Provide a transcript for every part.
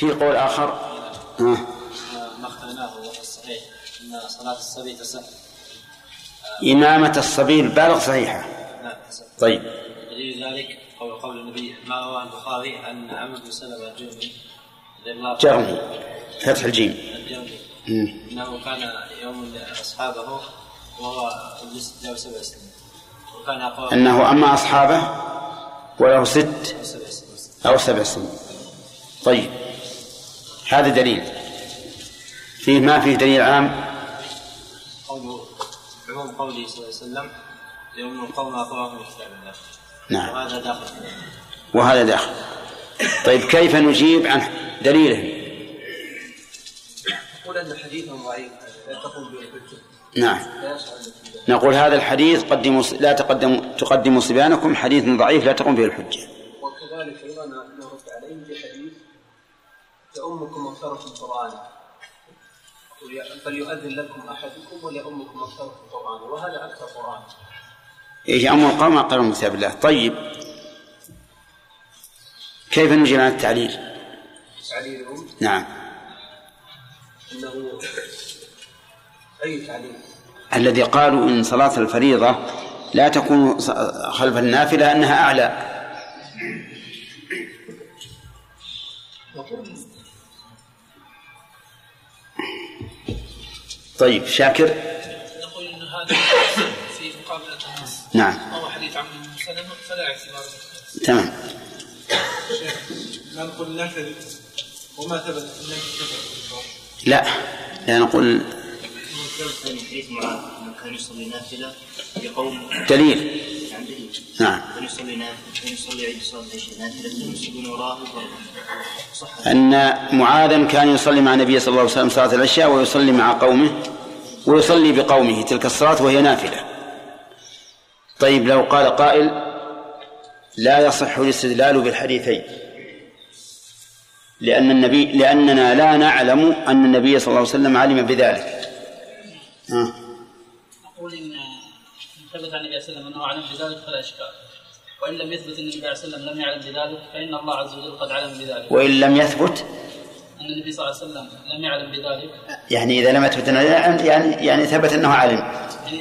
في قول آخر. آه. ما اخترناه الصحيح أن صلاة الصبي تصح إمامة الصبي البالغ صحيحة. نعم طيب. دليل ذلك قول قول النبي ما رواه البخاري أن عمرو بن سلمة الجرمي جرمي فتح الجيم. الجرمي. أنه كان يوم أصحابه وهو له سبع سنين. وكان أقوى أنه أما أصحابه وله ست سبع سنين. أو سبع سنين. طيب. هذا دليل. فيه ما فيه دليل عام؟ قوله عموم قوله صلى الله عليه وسلم يوم القوم أقواهم من كتاب الله. نعم. وهذا داخل. وهذا داخل. طيب كيف نجيب عن دليله يقول أن حديثهم ضعيف لا تقوم نعم. نقول هذا الحديث قدموا لا تقدموا تقدموا صبيانكم حديث ضعيف لا تقوم به الحجة. وكذلك بحديث لأمكم مغفرة القرآن. فليؤذن لكم أحدكم ولأمكم مغفرة القرآن. وهذا أكثر قرآن. إيش أمر القوم من كتاب الله. طيب. كيف نجيب عن التعليل؟ تعليلهم نعم. أنه أي تعليل؟ الذي قالوا إن صلاة الفريضة لا تكون خلف النافلة أنها أعلى. طيب شاكر. نقول إن هذا في مقابله النص. نعم. وهو حديث بن سلمة فلا اعتبار له تمام. لا نقول وما ثبت. لا لا نقول يصلي نافله دليل. نعم. كان يصلي نافله صلاه نافله أن معاذا كان يصلي مع النبي صلى الله عليه وسلم صلاة العشاء ويصلي مع قومه ويصلي بقومه. تلك الصلاة وهي نافلة. طيب لو قال قائل لا يصح الاستدلال بالحديثين لأن النبي لأننا لا نعلم أن النبي صلى الله عليه وسلم علم بذلك. ها. نقول إن إن ثبت عن النبي صلى الله عليه وسلم أنه أعلم بذلك فلا إشكال. وإن لم يثبت أن النبي صلى الله عليه وسلم لم يعلم بذلك فإن الله عز وجل قد علم بذلك. وإن لم يثبت؟ أن النبي صلى الله عليه وسلم لم يعلم بذلك. يعني إذا لم يثبت أنه يعلم يعني يعني ثبت أنه علم. يعني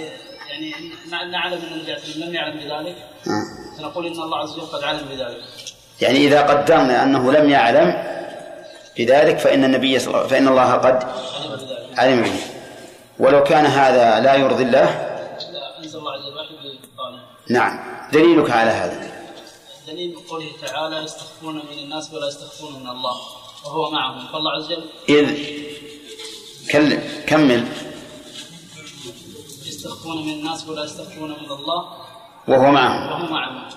يعني نع- نعلم أن النبي صلى الله عليه وسلم لم يعلم بذلك ها. فنقول إن الله عز وجل قد علم بذلك. يعني إذا قدرنا أنه لم يعلم بذلك فإن النبي صلى الله فإن الله قد علم بذلك. علم به. ولو كان هذا لا يرضي الله. لا انزل الله عز وجل بالطالب نعم. دليلك على هذا. دليل قوله تعالى يستخفون من الناس ولا يستخفون من الله. وهو معهم. فالله عز وجل إذ كل كمل. يستخفون من الناس ولا يستخفون من الله. وهو معهم. وهو معهم.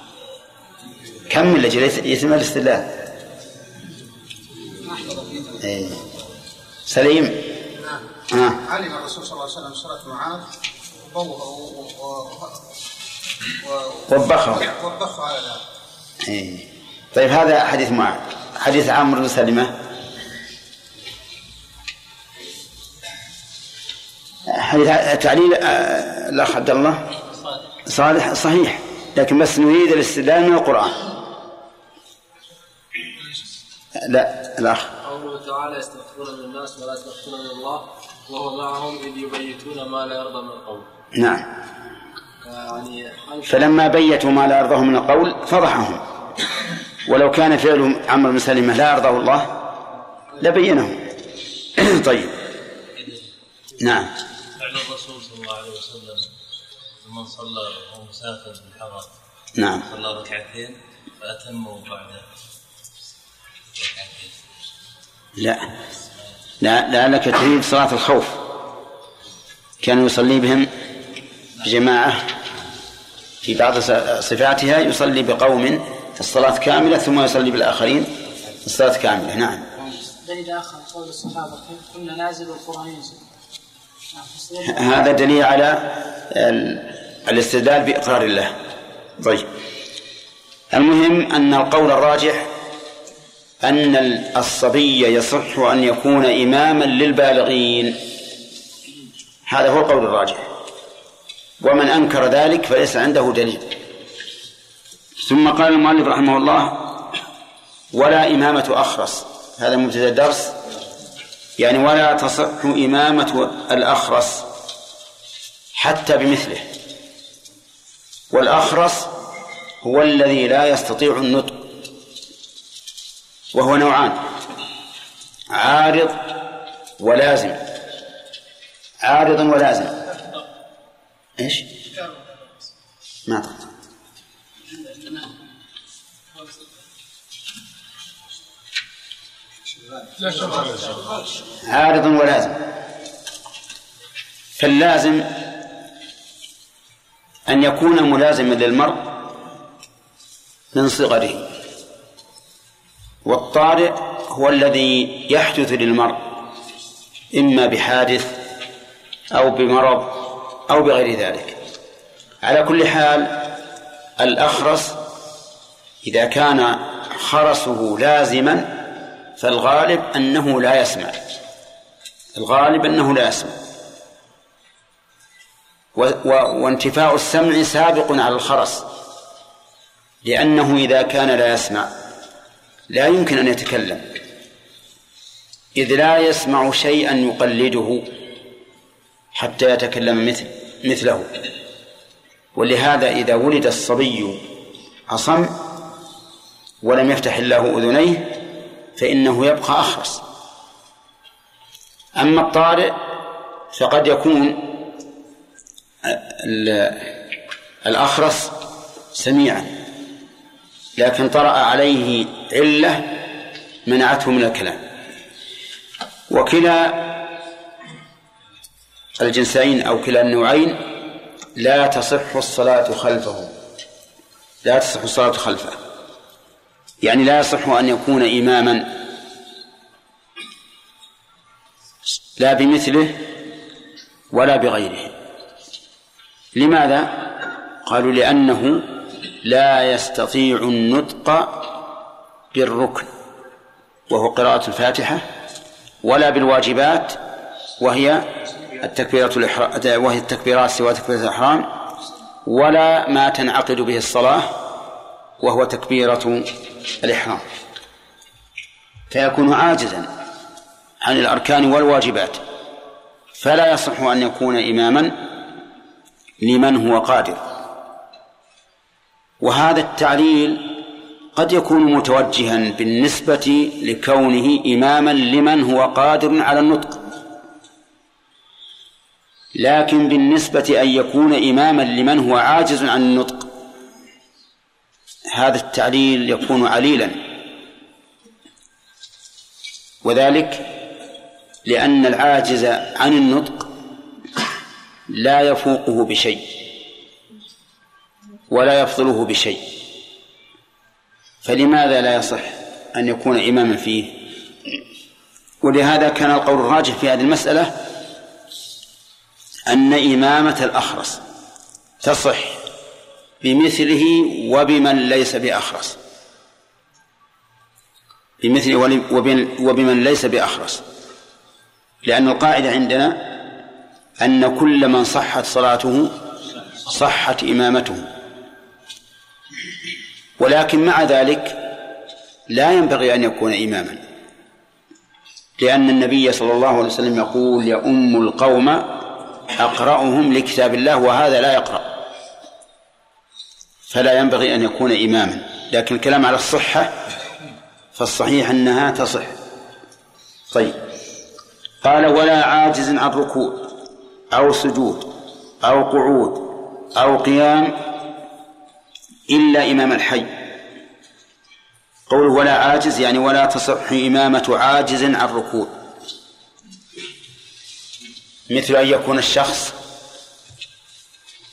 كمل لأجل يت- يتم الاستدلال. ما إيه. سليم. علم الرسول صلى الله عليه وسلم صلاة معاذ وبخه. وبخه على ذلك. إيه. طيب هذا حديث معاذ. حديث عمرو بن سلمة. حديث تعليل آه، الأخ عبد الله. صالح صالح صحيح. لكن بس نريد الاستدلال من القرآن. لا الأخ. قوله تعالى يستغفرون من الناس ولا يستغفرون من الله وهو معهم إذ يبيتون ما لا يرضى من القول نعم. يعني فلما بيتوا ما لا يرضاه من القول فضحهم. ولو كان فعل عمرو بن سلمة لا يرضاه الله لبينه طيب. نعم. فعل الرسول صلى الله عليه وسلم لمن صلى وهو مسافر بالحرم نعم. صلى ركعتين فأتموا بعد ركعتين لا. لا لعلك تريد صلاة الخوف. كان يصلي بهم جماعة في بعض صفاتها يصلي بقوم الصلاة كاملة ثم يصلي بالآخرين الصلاة كاملة. نعم. دليل آخر قول الصحابة كنا نازل والقران ينزل. هذا دليل على ال- الاستدلال بإقرار الله. طيب. المهم أن القول الراجح أن الصبي يصح أن يكون إماما للبالغين. هذا هو القول الراجح. ومن أنكر ذلك فليس عنده دليل. ثم قال المؤلف رحمه الله ولا إمامة أخرس. هذا مبتدأ الدرس. يعني ولا تصح إمامة الأخرس حتى بمثله. والأخرس هو الذي لا يستطيع النطق. وهو نوعان. عارض ولازم. عارض ولازم. إيش؟ ما عارض ولازم. فاللازم أن يكون ملازما للمرء من صغره. والطارئ هو الذي يحدث للمرء إما بحادث أو بمرض أو بغير ذلك. على كل حال الأخرس إذا كان خرسه لازما فالغالب أنه لا يسمع. الغالب أنه لا يسمع. و و السمع سابق على الخرس لأنه إذا كان لا يسمع. لا يمكن أن يتكلم إذ لا يسمع شيئا يقلده حتى يتكلم مثل مثله. ولهذا إذا ولد الصبي أصم ولم يفتح الله أذنيه فإنه يبقى أخرس. أما الطارئ فقد يكون الأخرس سميعا. لكن طرأ عليه علة منعته من الكلام. وكلا الجنسين أو كلا النوعين لا تصح الصلاة خلفه. لا تصح الصلاة خلفه. يعني لا يصح أن يكون إماما. لا بمثله ولا بغيره. لماذا؟ قالوا لأنه لا يستطيع النطق بالركن وهو قراءة الفاتحة ولا بالواجبات وهي التكبيرة الإحرام وهي التكبيرات سوى تكبيرة الإحرام ولا ما تنعقد به الصلاة وهو تكبيرة الإحرام. فيكون عاجزا عن الأركان والواجبات فلا يصح أن يكون إماما لمن هو قادر. وهذا التعليل قد يكون متوجها بالنسبة لكونه إماما لمن هو قادر على النطق. لكن بالنسبة أن يكون إماما لمن هو عاجز عن النطق هذا التعليل يكون عليلا. وذلك لأن العاجز عن النطق لا يفوقه بشيء. ولا يفضله بشيء. فلماذا لا يصح أن يكون إماما فيه؟ ولهذا كان القول الراجح في هذه المسألة أن إمامة الأخرس تصح بمثله وبمن ليس بأخرس. بمثله وبمن ليس بأخرس. لأن القاعدة عندنا أن كل من صحت صلاته صحت إمامته. ولكن مع ذلك لا ينبغي أن يكون إماما. لأن النبي صلى الله عليه وسلم يقول يؤم القوم أقرأهم لكتاب الله وهذا لا يقرأ. فلا ينبغي أن يكون إماما. لكن الكلام على الصحة فالصحيح أنها تصح. طيب. قال ولا عاجز عن ركوع أو سجود أو قعود أو قيام إلا إمام الحي. قول ولا عاجز يعني ولا تصح إمامة عاجز عن ركوع. مثل أن يكون الشخص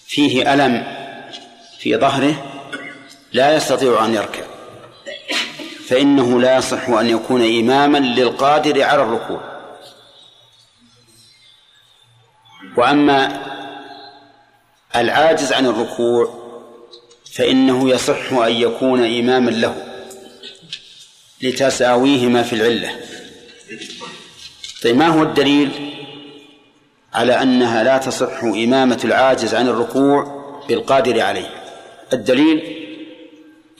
فيه ألم في ظهره لا يستطيع أن يركع. فإنه لا يصح أن يكون إماما للقادر على الركوع. وأما العاجز عن الركوع فإنه يصح أن يكون إماما له لتساويهما في العلة. طيب ما هو الدليل على أنها لا تصح إمامة العاجز عن الركوع بالقادر عليه؟ الدليل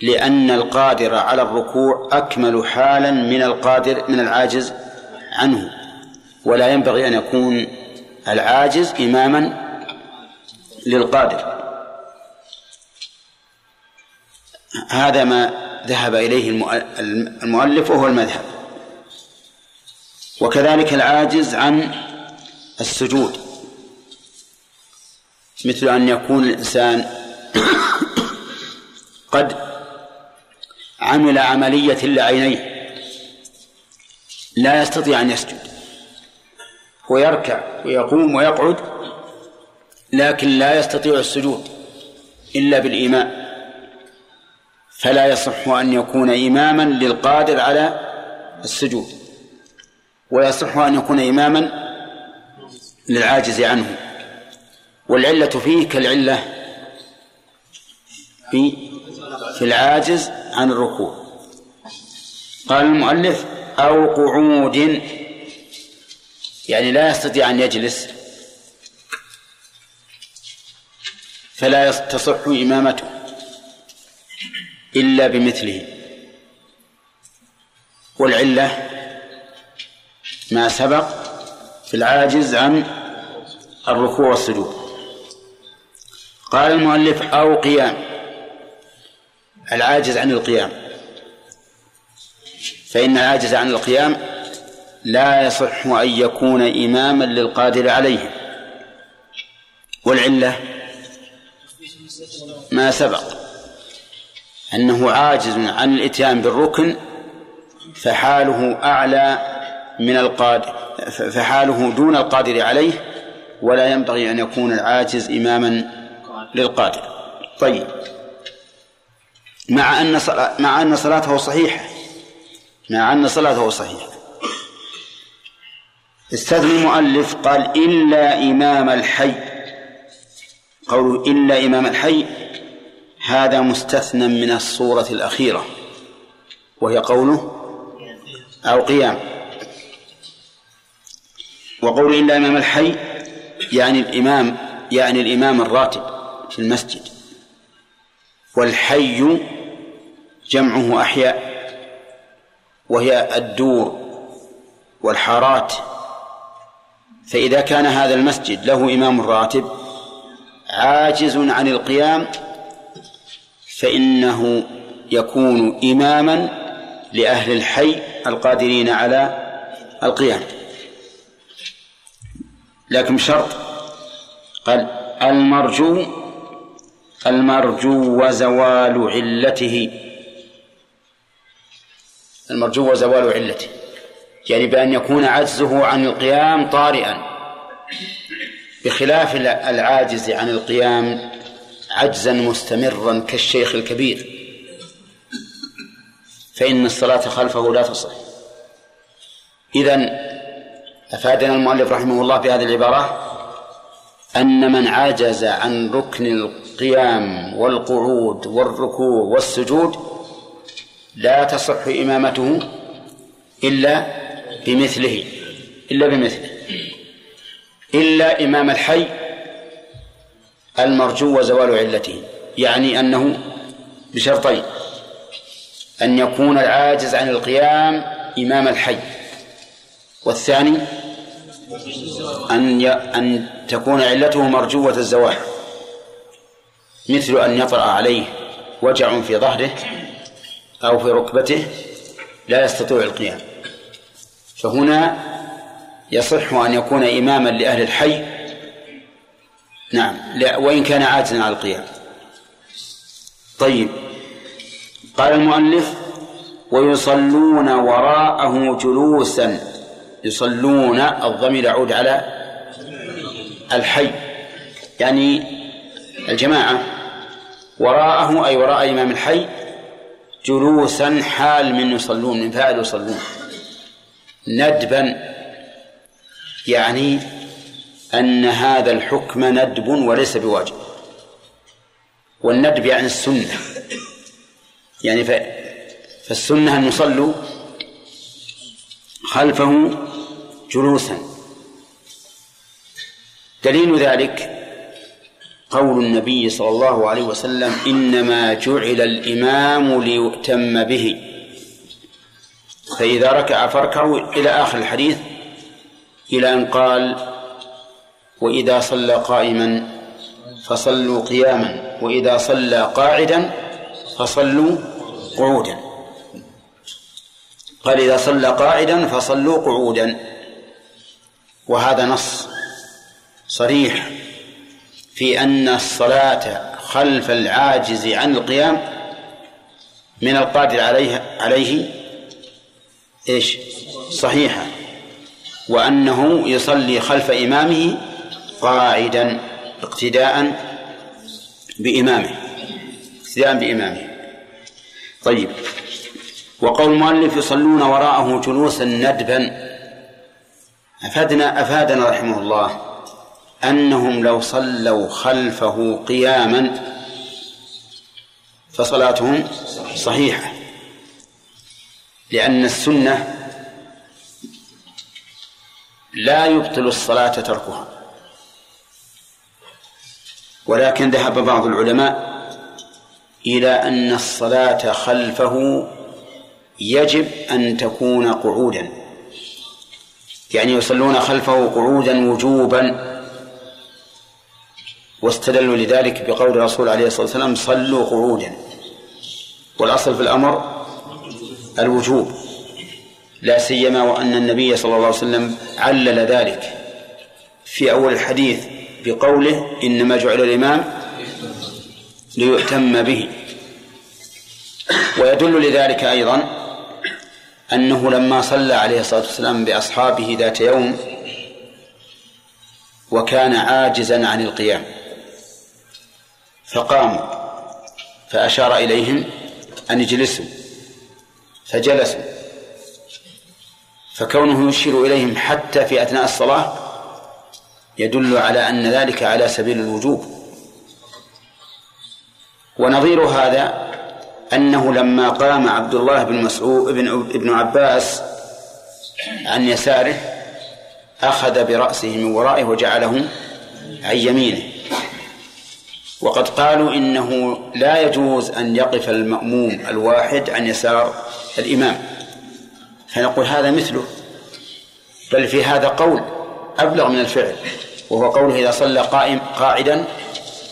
لأن القادر على الركوع أكمل حالا من القادر من العاجز عنه. ولا ينبغي أن يكون العاجز إماما للقادر. هذا ما ذهب إليه المؤلف وهو المذهب. وكذلك العاجز عن السجود. مثل أن يكون الإنسان قد عمل عملية لعينيه. لا يستطيع أن يسجد. ويركع ويقوم ويقعد لكن لا يستطيع السجود إلا بالإيمان فلا يصح أن يكون إماما للقادر على السجود ويصح أن يكون إماما للعاجز عنه. والعلة فيه كالعلة في في العاجز عن الركوع. قال المؤلف أو قعود يعني لا يستطيع أن يجلس فلا تصح إمامته. إلا بمثله. والعلة ما سبق في العاجز عن الركوع والسجود. قال المؤلف أو قيام العاجز عن القيام. فإن العاجز عن القيام لا يصح أن يكون إماما للقادر عليه. والعلة ما سبق. أنه عاجز عن الإتيان بالركن فحاله أعلى من القادر فحاله دون القادر عليه ولا ينبغي أن يكون العاجز إماما للقادر. طيب. مع أن مع أن صلاته صحيحة. مع أن صلاته صحيحة. استثنى المؤلف قال إلا إمام الحي. قوله إلا إمام الحي هذا مستثنى من الصورة الأخيرة وهي قوله أو قيام. وقول إلا إمام الحي يعني الإمام يعني الإمام الراتب في المسجد. والحي جمعه أحياء وهي الدور والحارات. فإذا كان هذا المسجد له إمام راتب عاجز عن القيام فإنه يكون إماما لأهل الحي القادرين على القيام. لكن بشرط قال المرجو المرجو وزوال علته. المرجو وزوال علته. يعني بأن يكون عجزه عن القيام طارئا. بخلاف العاجز عن القيام عجزا مستمرا كالشيخ الكبير. فإن الصلاة خلفه لا تصح. إذن أفادنا المؤلف رحمه الله بهذه العبارة أن من عجز عن ركن القيام والقعود والركوع والسجود لا تصح إمامته إلا بمثله. إلا بمثله. إلا إمام الحي المرجو وزوال علته يعني أنه بشرطين أن يكون العاجز عن القيام إمام الحي والثاني أن أن تكون علته مرجوة الزوال مثل أن يطرأ عليه وجع في ظهره أو في ركبته لا يستطيع القيام. فهنا يصح أن يكون إماما لأهل الحي نعم. لا وإن كان عاجزا على القيام. طيب. قال المؤلف ويصلون وراءه جلوسا. يصلون الضمير يعود على الحي. يعني الجماعة. وراءه أي وراء إمام الحي جلوسا حال من يصلون من فاعل يصلون. ندبا. يعني أن هذا الحكم ندب وليس بواجب. والندب يعني السنة. يعني فالسنة أن يصلوا خلفه جلوسا. دليل ذلك قول النبي صلى الله عليه وسلم إنما جعل الإمام ليؤتم به. فإذا ركع فاركعوا إلى آخر الحديث إلى أن قال وإذا صلى قائما فصلوا قياما وإذا صلى قاعدا فصلوا قعودا. قال إذا صلى قاعدا فصلوا قعودا. وهذا نص صريح في أن الصلاة خلف العاجز عن القيام من القادر عليه عليه إيش؟ صحيحة. وأنه يصلي خلف إمامه قاعدا اقتداء بإمامه. اقتداء بإمامه. طيب وقول المؤلف يصلون وراءه جلوسا ندبا. أفادنا أفادنا رحمه الله أنهم لو صلوا خلفه قياما فصلاتهم صحيحة لأن السنة لا يبطل الصلاة تركها. ولكن ذهب بعض العلماء إلى أن الصلاة خلفه يجب أن تكون قعودا. يعني يصلون خلفه قعودا وجوبا. واستدلوا لذلك بقول الرسول عليه الصلاة والسلام صلوا قعودا. والأصل في الأمر الوجوب. لا سيما وأن النبي صلى الله عليه وسلم علل ذلك في أول الحديث. بقوله إنما جعل الإمام ليؤتم به. ويدل لذلك أيضا أنه لما صلى عليه الصلاة والسلام بأصحابه ذات يوم وكان عاجزا عن القيام فقاموا فأشار إليهم أن يجلسوا فجلسوا فكونه يشير إليهم حتى في أثناء الصلاة يدل على أن ذلك على سبيل الوجوب. ونظير هذا أنه لما قام عبد الله بن مسعود بن ابن عباس عن يساره أخذ برأسه من ورائه وجعله عن يمينه. وقد قالوا إنه لا يجوز أن يقف المأموم الواحد عن يسار الإمام. فنقول هذا مثله بل في هذا قول أبلغ من الفعل. وهو قوله إذا صلى قائم قاعدا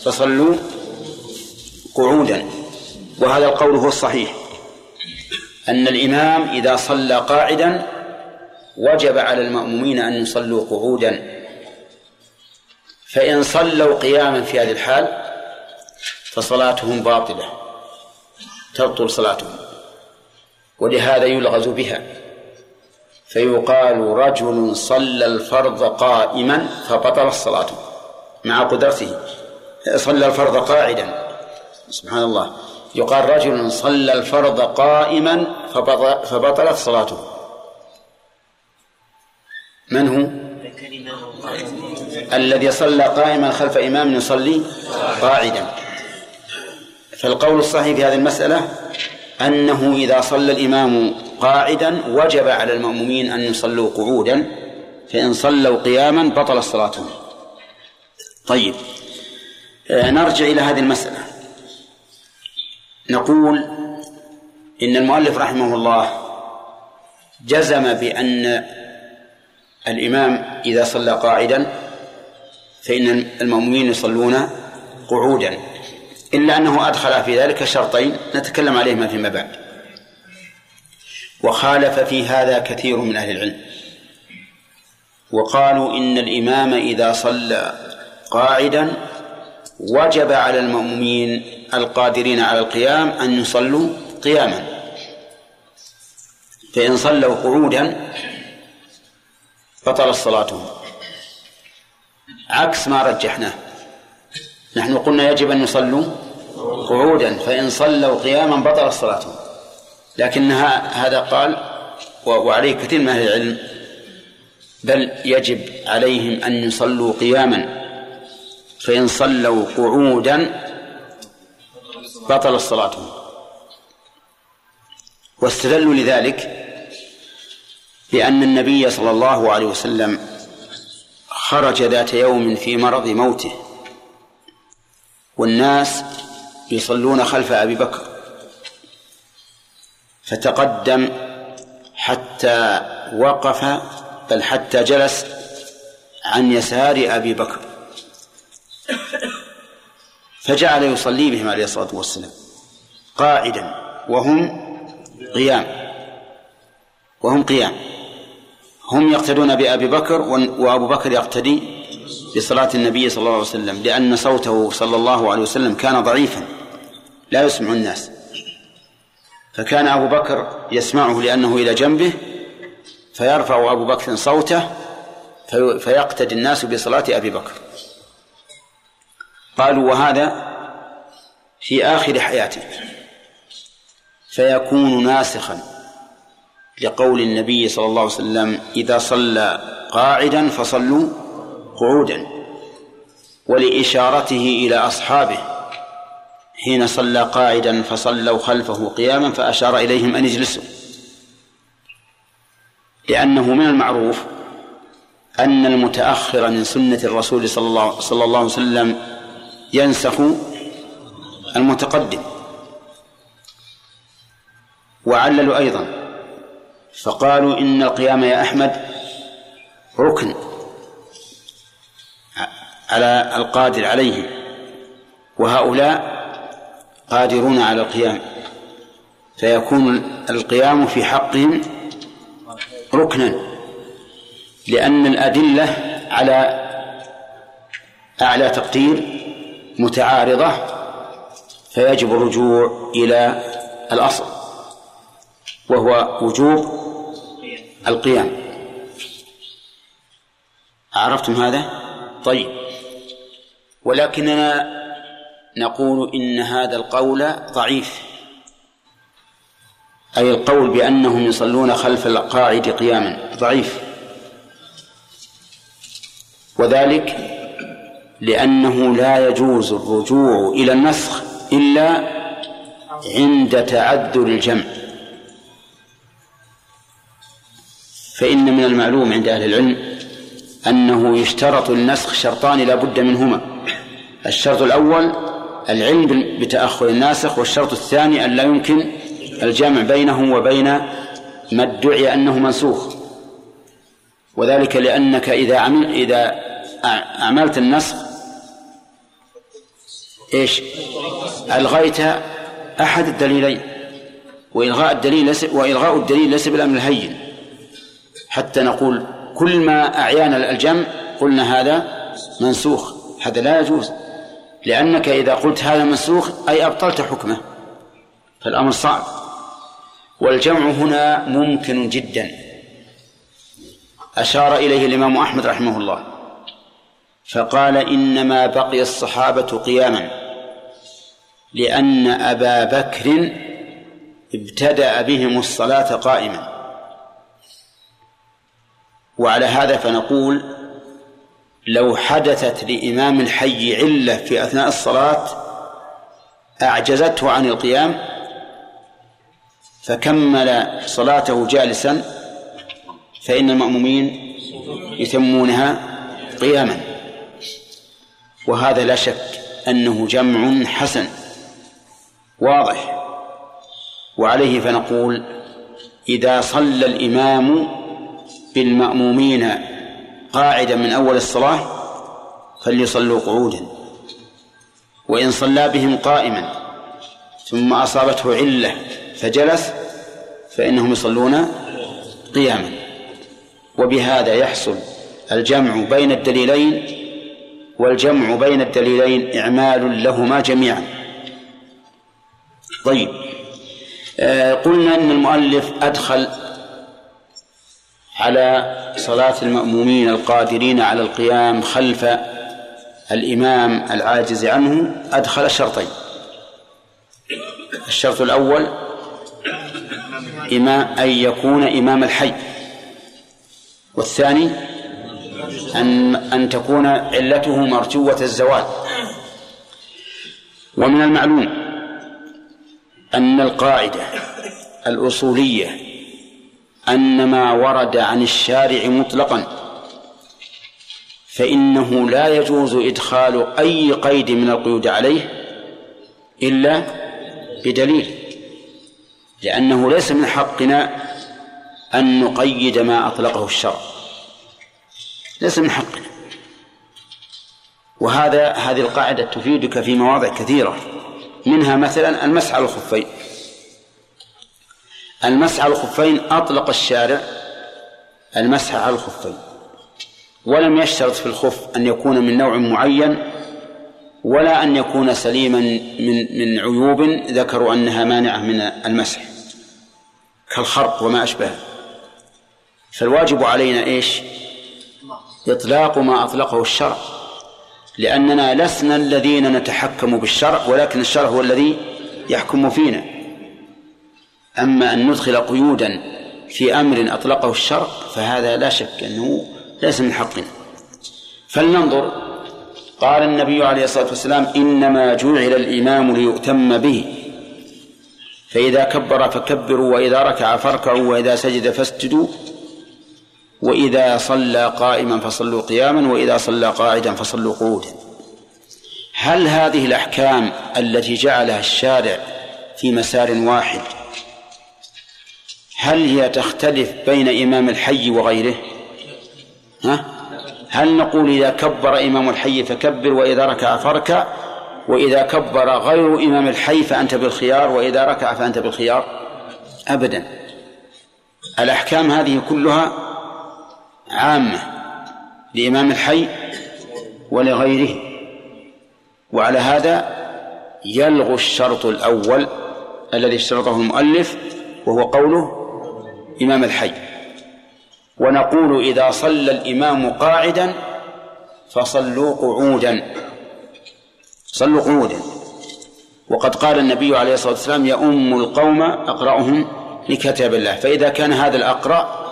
فصلوا قعودا. وهذا القول هو الصحيح. أن الإمام إذا صلى قاعدا وجب على المأمومين أن يصلوا قعودا. فإن صلوا قياما في هذه الحال فصلاتهم باطلة تبطل صلاتهم. ولهذا يلغز بها. فيقال رجل صلى الفرض قائما فبطل الصلاة مع قدرته. صلى الفرض قاعدا. سبحان الله. يقال رجل صلى الفرض قائما فبطلت صلاته. من هو؟ الذي صلى قائما خلف إمام يصلي قاعدا. فالقول الصحيح في هذه المسألة أنه إذا صلى الإمام قاعدا وجب على المأمومين أن يصلوا قعودا فإن صلوا قياما بطل صلاتهم. طيب آه، نرجع إلى هذه المسألة. نقول إن المؤلف رحمه الله جزم بأن الإمام إذا صلى قاعدا فإن المأمومين يصلون قعودا. إلا أنه أدخل في ذلك شرطين نتكلم عليهما فيما بعد. وخالف في هذا كثير من أهل العلم. وقالوا إن الإمام إذا صلى قاعدا وجب على المأمومين القادرين على القيام أن يصلوا قياما. فإن صلوا قعودا بطل صلاتهم. عكس ما رجحناه. نحن قلنا يجب أن يصلوا قعودا فإن صلوا قياما بطل صلاتهم. لكن هذا قال وعليه كثير من أهل العلم بل يجب عليهم أن يصلوا قياما فإن صلوا قعودا بطل صلاتهم. واستدلوا لذلك بأن النبي صلى الله عليه وسلم خرج ذات يوم في مرض موته. والناس يصلون خلف أبي بكر. فتقدم حتى وقف بل حتى جلس عن يسار أبي بكر. فجعل يصلي بهم عليه الصلاة والسلام قاعدا وهم قيام. وهم قيام. هم يقتدون بأبي بكر وأبو بكر يقتدي بصلاة النبي صلى الله عليه وسلم لأن صوته صلى الله عليه وسلم كان ضعيفا لا يسمع الناس. فكان أبو بكر يسمعه لأنه إلى جنبه فيرفع أبو بكر صوته فيقتدي الناس بصلاة أبي بكر. قالوا وهذا في آخر حياته. فيكون ناسخا لقول النبي صلى الله عليه وسلم إذا صلى قاعدا فصلوا قعودا ولإشارته إلى أصحابه. حين صلى قاعدا فصلوا خلفه قياما فأشار إليهم أن يجلسوا لأنه من المعروف أن المتأخر من سنة الرسول صلى الله, صلى الله عليه وسلم ينسخ المتقدم. وعللوا أيضا فقالوا إن القيام يا أحمد ركن. على القادر عليه وهؤلاء قادرون على القيام. فيكون القيام في حقهم ركنا لأن الأدلة على أعلى تقدير متعارضة فيجب الرجوع إلى الأصل وهو وجوب القيام. عرفتم هذا؟ طيب. ولكننا نقول إن هذا القول ضعيف. أي القول بأنهم يصلون خلف القاعد قياما ضعيف. وذلك لأنه لا يجوز الرجوع إلى النسخ إلا عند تعذر الجمع. فإن من المعلوم عند أهل العلم أنه يشترط النسخ شرطان لا بد منهما. الشرط الأول العلم بتأخر الناسخ والشرط الثاني أن لا يمكن الجمع بينه وبين ما ادعي أنه منسوخ. وذلك لأنك إذا عمل إذا أعملت النسخ إيش؟ ألغيت أحد الدليلين. وإلغاء الدليل ليس وإلغاء الدليل ليس بالأمر الهين. حتى نقول كل ما أعيانا الجمع قلنا هذا منسوخ هذا لا يجوز. لأنك إذا قلت هذا منسوخ أي أبطلت حكمه. فالأمر صعب. والجمع هنا ممكن جدا. أشار إليه الإمام أحمد رحمه الله. فقال إنما بقي الصحابة قياما. لأن أبا بكر ابتدأ بهم الصلاة قائما. وعلى هذا فنقول لو حدثت لإمام الحي علة في أثناء الصلاة أعجزته عن القيام فكمل صلاته جالسا فإن المأمومين يتمونها قياما. وهذا لا شك أنه جمع حسن واضح. وعليه فنقول إذا صلى الإمام بالمأمومين قاعدا من أول الصلاة فليصلوا قعودا. وإن صلى بهم قائما ثم أصابته علة فجلس فإنهم يصلون قياما. وبهذا يحصل الجمع بين الدليلين والجمع بين الدليلين إعمال لهما جميعا. طيب آه قلنا أن المؤلف أدخل على صلاة المأمومين القادرين على القيام خلف الإمام العاجز عنه أدخل شرطين الشرط الأول إمام أن يكون إمام الحي والثاني أن أن تكون علته مرجوة الزوال. ومن المعلوم أن القاعدة الأصولية أن ما ورد عن الشارع مطلقا فإنه لا يجوز إدخال أي قيد من القيود عليه إلا بدليل لأنه ليس من حقنا أن نقيد ما أطلقه الشرع ليس من حقنا. وهذا هذه القاعدة تفيدك في مواضع كثيرة منها مثلا المسح على الخفين. المسح على الخفين أطلق الشارع المسح على الخفين. ولم يشترط في الخف أن يكون من نوع معين ولا أن يكون سليما من من عيوب ذكروا أنها مانعة من المسح كالخرق وما أشبهه. فالواجب علينا إيش؟ إطلاق ما أطلقه الشرع لأننا لسنا الذين نتحكم بالشرع ولكن الشرع هو الذي يحكم فينا. أما أن ندخل قيودا في أمر أطلقه الشرع فهذا لا شك أنه ليس من حقنا. فلننظر. قال النبي عليه الصلاة والسلام إنما جعل الإمام ليؤتم به. فإذا كبر فكبروا وإذا ركع فاركعوا وإذا سجد فاسجدوا. وإذا صلى قائما فصلوا قياما وإذا صلى قاعدا فصلوا قعودا. هل هذه الأحكام التي جعلها الشارع في مسار واحد هل هي تختلف بين إمام الحي وغيره؟ ها؟ هل نقول إذا كبر إمام الحي فكبر وإذا ركع فاركع؟ وإذا كبر غير إمام الحي فأنت بالخيار وإذا ركع فأنت بالخيار؟ أبدا. الأحكام هذه كلها عامة لإمام الحي ولغيره. وعلى هذا يلغو الشرط الأول الذي اشترطه المؤلف وهو قوله إمام الحي. ونقول إذا صلى الإمام قاعدا فصلوا قعودا. صلوا قعودا. وقد قال النبي عليه الصلاة والسلام يؤم القوم أقرأهم لكتاب الله. فإذا كان هذا الأقرأ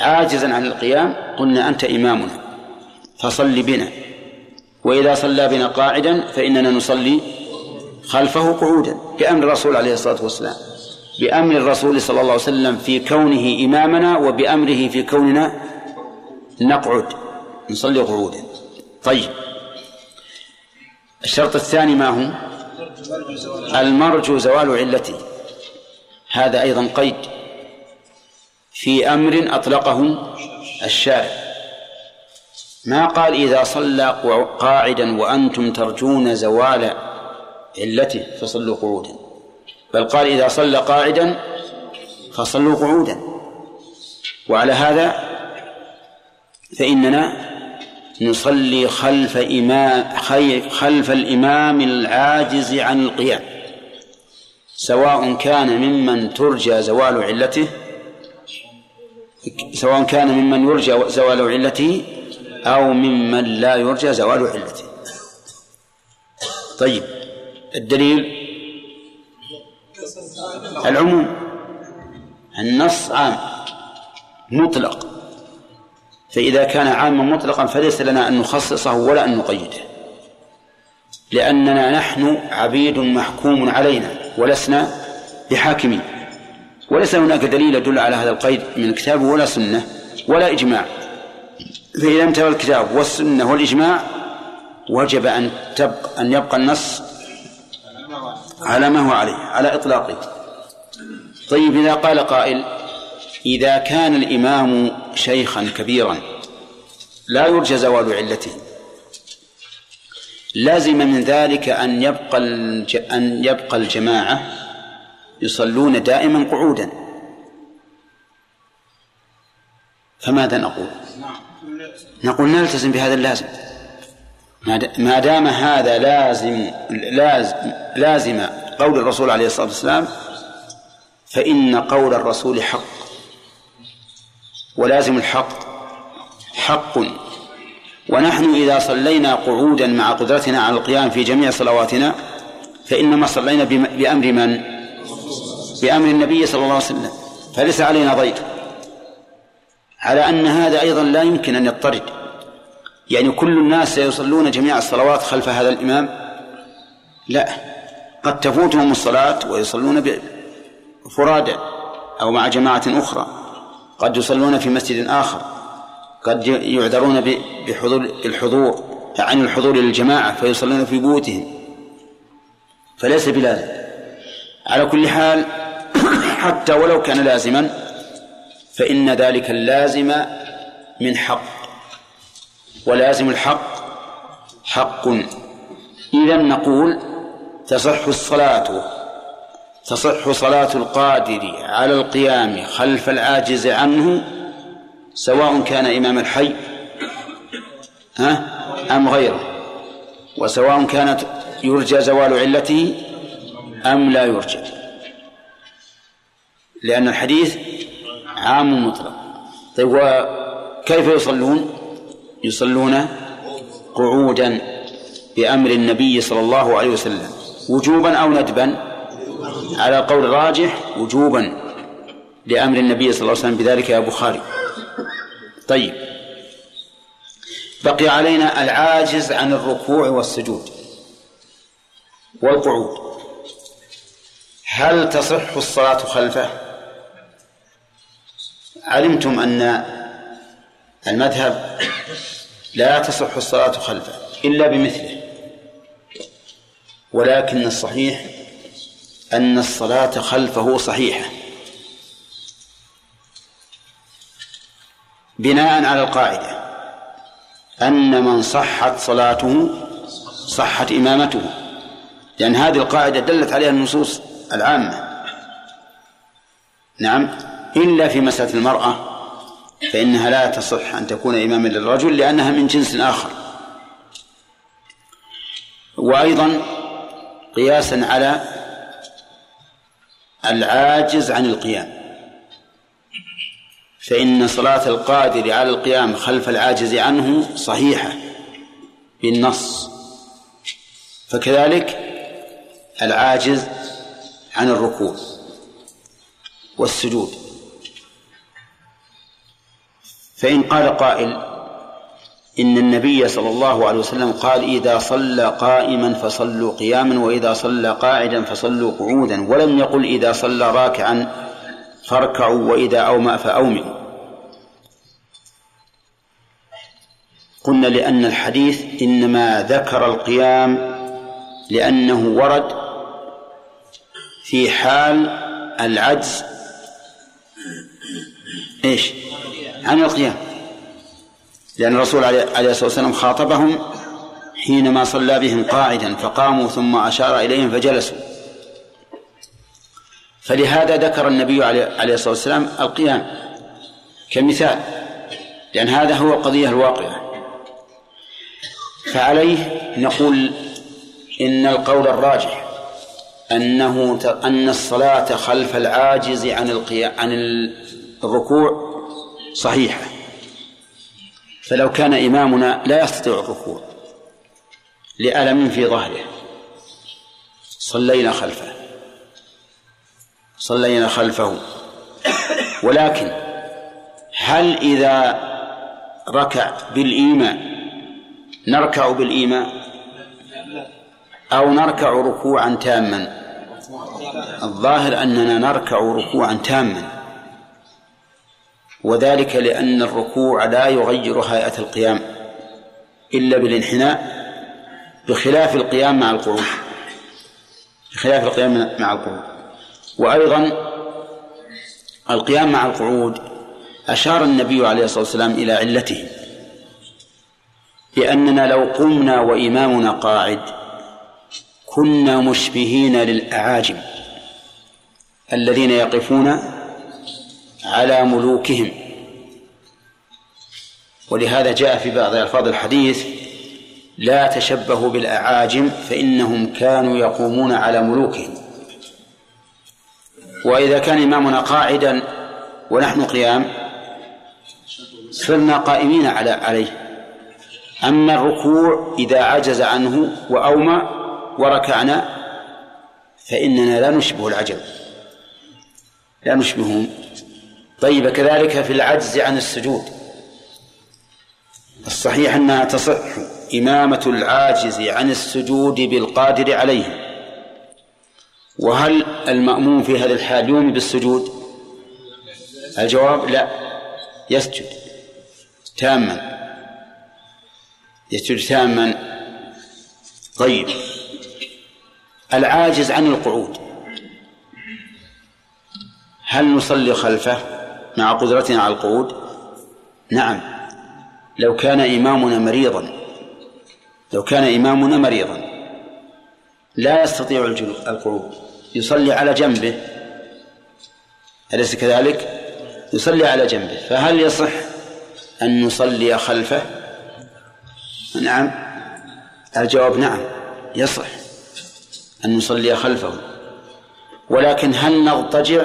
عاجزا عن القيام قلنا أنت إمامنا فصل بنا. وإذا صلى بنا قاعدا فإننا نصلي خلفه قعودا بأمر الرسول عليه الصلاة والسلام بأمر الرسول صلى الله عليه وسلم في كونه إمامنا وبأمره في كوننا نقعد نصلي قعودا. طيب. الشرط الثاني ما هو؟ المرجو زوال علته. هذا أيضا قيد في أمر أطلقه الشارع. ما قال إذا صلى قاعدا وأنتم ترجون زوال علته فصلوا قعودا؟ بل قال إذا صلى قاعدا فصلوا قعودا. وعلى هذا فإننا نصلي خلف إمام خلف الإمام العاجز عن القيام. سواء كان ممن ترجى زوال علته سواء كان ممن يرجى زوال علته أو ممن لا يرجى زوال علته. طيب الدليل العموم. النص عام مطلق. فإذا كان عاما مطلقا فليس لنا أن نخصصه ولا أن نقيده. لأننا نحن عبيد محكوم علينا ولسنا بحاكمين. وليس هناك دليل يدل على هذا القيد من الكتاب ولا سنة ولا إجماع. فإذا امتلأ الكتاب والسنة والإجماع وجب أن تبقى أن يبقى النص على ما هو عليه على إطلاقه. طيب إذا قال قائل إذا كان الإمام شيخا كبيرا لا يرجى زوال علته لازم من ذلك أن يبقى أن يبقى الجماعة يصلون دائما قعودا فماذا نقول؟ نقول نلتزم بهذا اللازم ما دام هذا لازم لازم لازم قول الرسول عليه الصلاة والسلام فإن قول الرسول حق. ولازم الحق. حق. ونحن إذا صلينا قعودا مع قدرتنا على القيام في جميع صلواتنا فإنما صلينا بأمر من؟ بأمر النبي صلى الله عليه وسلم. فليس علينا ضير على أن هذا أيضا لا يمكن أن يضطرد. يعني كل الناس سيصلون جميع الصلوات خلف هذا الإمام؟ لا. قد تفوتهم الصلاة ويصلون فرادى أو مع جماعة أخرى. قد يصلون في مسجد آخر. قد يعذرون بحضور الحضور عن الحضور للجماعة فيصلون في بيوتهم. فليس بلازم. على كل حال حتى ولو كان لازما فإن ذلك اللازم من حق. ولازم الحق حق. إذا نقول تصح الصلاة. تصح صلاة القادر على القيام خلف العاجز عنه سواء كان إمام الحي ها أم غيره. وسواء كانت يرجى زوال علته أم لا يرجى. لأن الحديث عام مطلق. طيب وكيف يصلون؟ يصلون قعودا بأمر النبي صلى الله عليه وسلم وجوبا أو ندبا؟ على قول الراجح وجوبا لأمر النبي صلى الله عليه وسلم بذلك يا بخاري. طيب. بقي علينا العاجز عن الركوع والسجود والقعود. هل تصح الصلاة خلفه؟ علمتم أن المذهب لا تصح الصلاة خلفه إلا بمثله ولكن الصحيح أن الصلاة خلفه صحيحة. بناء على القاعدة أن من صحت صلاته صحت إمامته. لأن هذه القاعدة دلت عليها النصوص العامة. نعم إلا في مسألة المرأة فإنها لا تصح أن تكون إماما للرجل لأنها من جنس آخر. وأيضا قياسا على العاجز عن القيام. فإن صلاة القادر على القيام خلف العاجز عنه صحيحة بالنص. فكذلك العاجز عن الركوع والسجود. فإن قال قائل إن النبي صلى الله عليه وسلم قال إذا صلى قائما فصلوا قياما وإذا صلى قاعدا فصلوا قعودا ولم يقل إذا صلى راكعا فاركعوا وإذا أومأ فأومئوا قلنا لأن الحديث إنما ذكر القيام لأنه ورد في حال العجز. إيش؟ عن القيام. لأن الرسول عليه الصلاة والسلام خاطبهم حينما صلى بهم قاعدا فقاموا ثم أشار إليهم فجلسوا. فلهذا ذكر النبي عليه الصلاة والسلام القيام كمثال لأن هذا هو القضية الواقعة فعليه نقول إن القول الراجح أنه أن الصلاة خلف العاجز عن القيام عن الركوع صحيحة. فلو كان إمامنا لا يستطيع الركوع لألم في ظهره صلينا خلفه صلينا خلفه. ولكن هل إذا ركع بالإيمان نركع بالإيمان؟ أو نركع ركوعا تاما؟ الظاهر أننا نركع ركوعا تاما. وذلك لأن الركوع لا يغير هيئة القيام إلا بالانحناء بخلاف القيام مع القعود بخلاف القيام مع القعود وأيضا القيام مع القعود أشار النبي عليه الصلاة والسلام إلى علته بأننا لو قمنا وإمامنا قاعد كنا مشبهين للأعاجم الذين يقفون على ملوكهم. ولهذا جاء في بعض ألفاظ الحديث لا تشبهوا بالأعاجم فإنهم كانوا يقومون على ملوكهم. وإذا كان إمامنا قاعدا ونحن قيام صرنا قائمين على عليه. أما الركوع إذا عجز عنه وأومى وركعنا فإننا لا نشبه العجل. لا نشبههم. طيب كذلك في العجز عن السجود. الصحيح أنها تصح إمامة العاجز عن السجود بالقادر عليه. وهل المأموم في هذا الحال يومي بالسجود؟ الجواب لا يسجد تاما. يسجد تاما. طيب العاجز عن القعود. هل نصلي خلفه؟ مع قدرتنا على القعود؟ نعم. لو كان إمامنا مريضا لو كان إمامنا مريضا لا يستطيع القعود. يصلي على جنبه. أليس كذلك؟ يصلي على جنبه. فهل يصح أن نصلي خلفه؟ نعم. الجواب نعم. يصح أن نصلي خلفه. ولكن هل نضطجع؟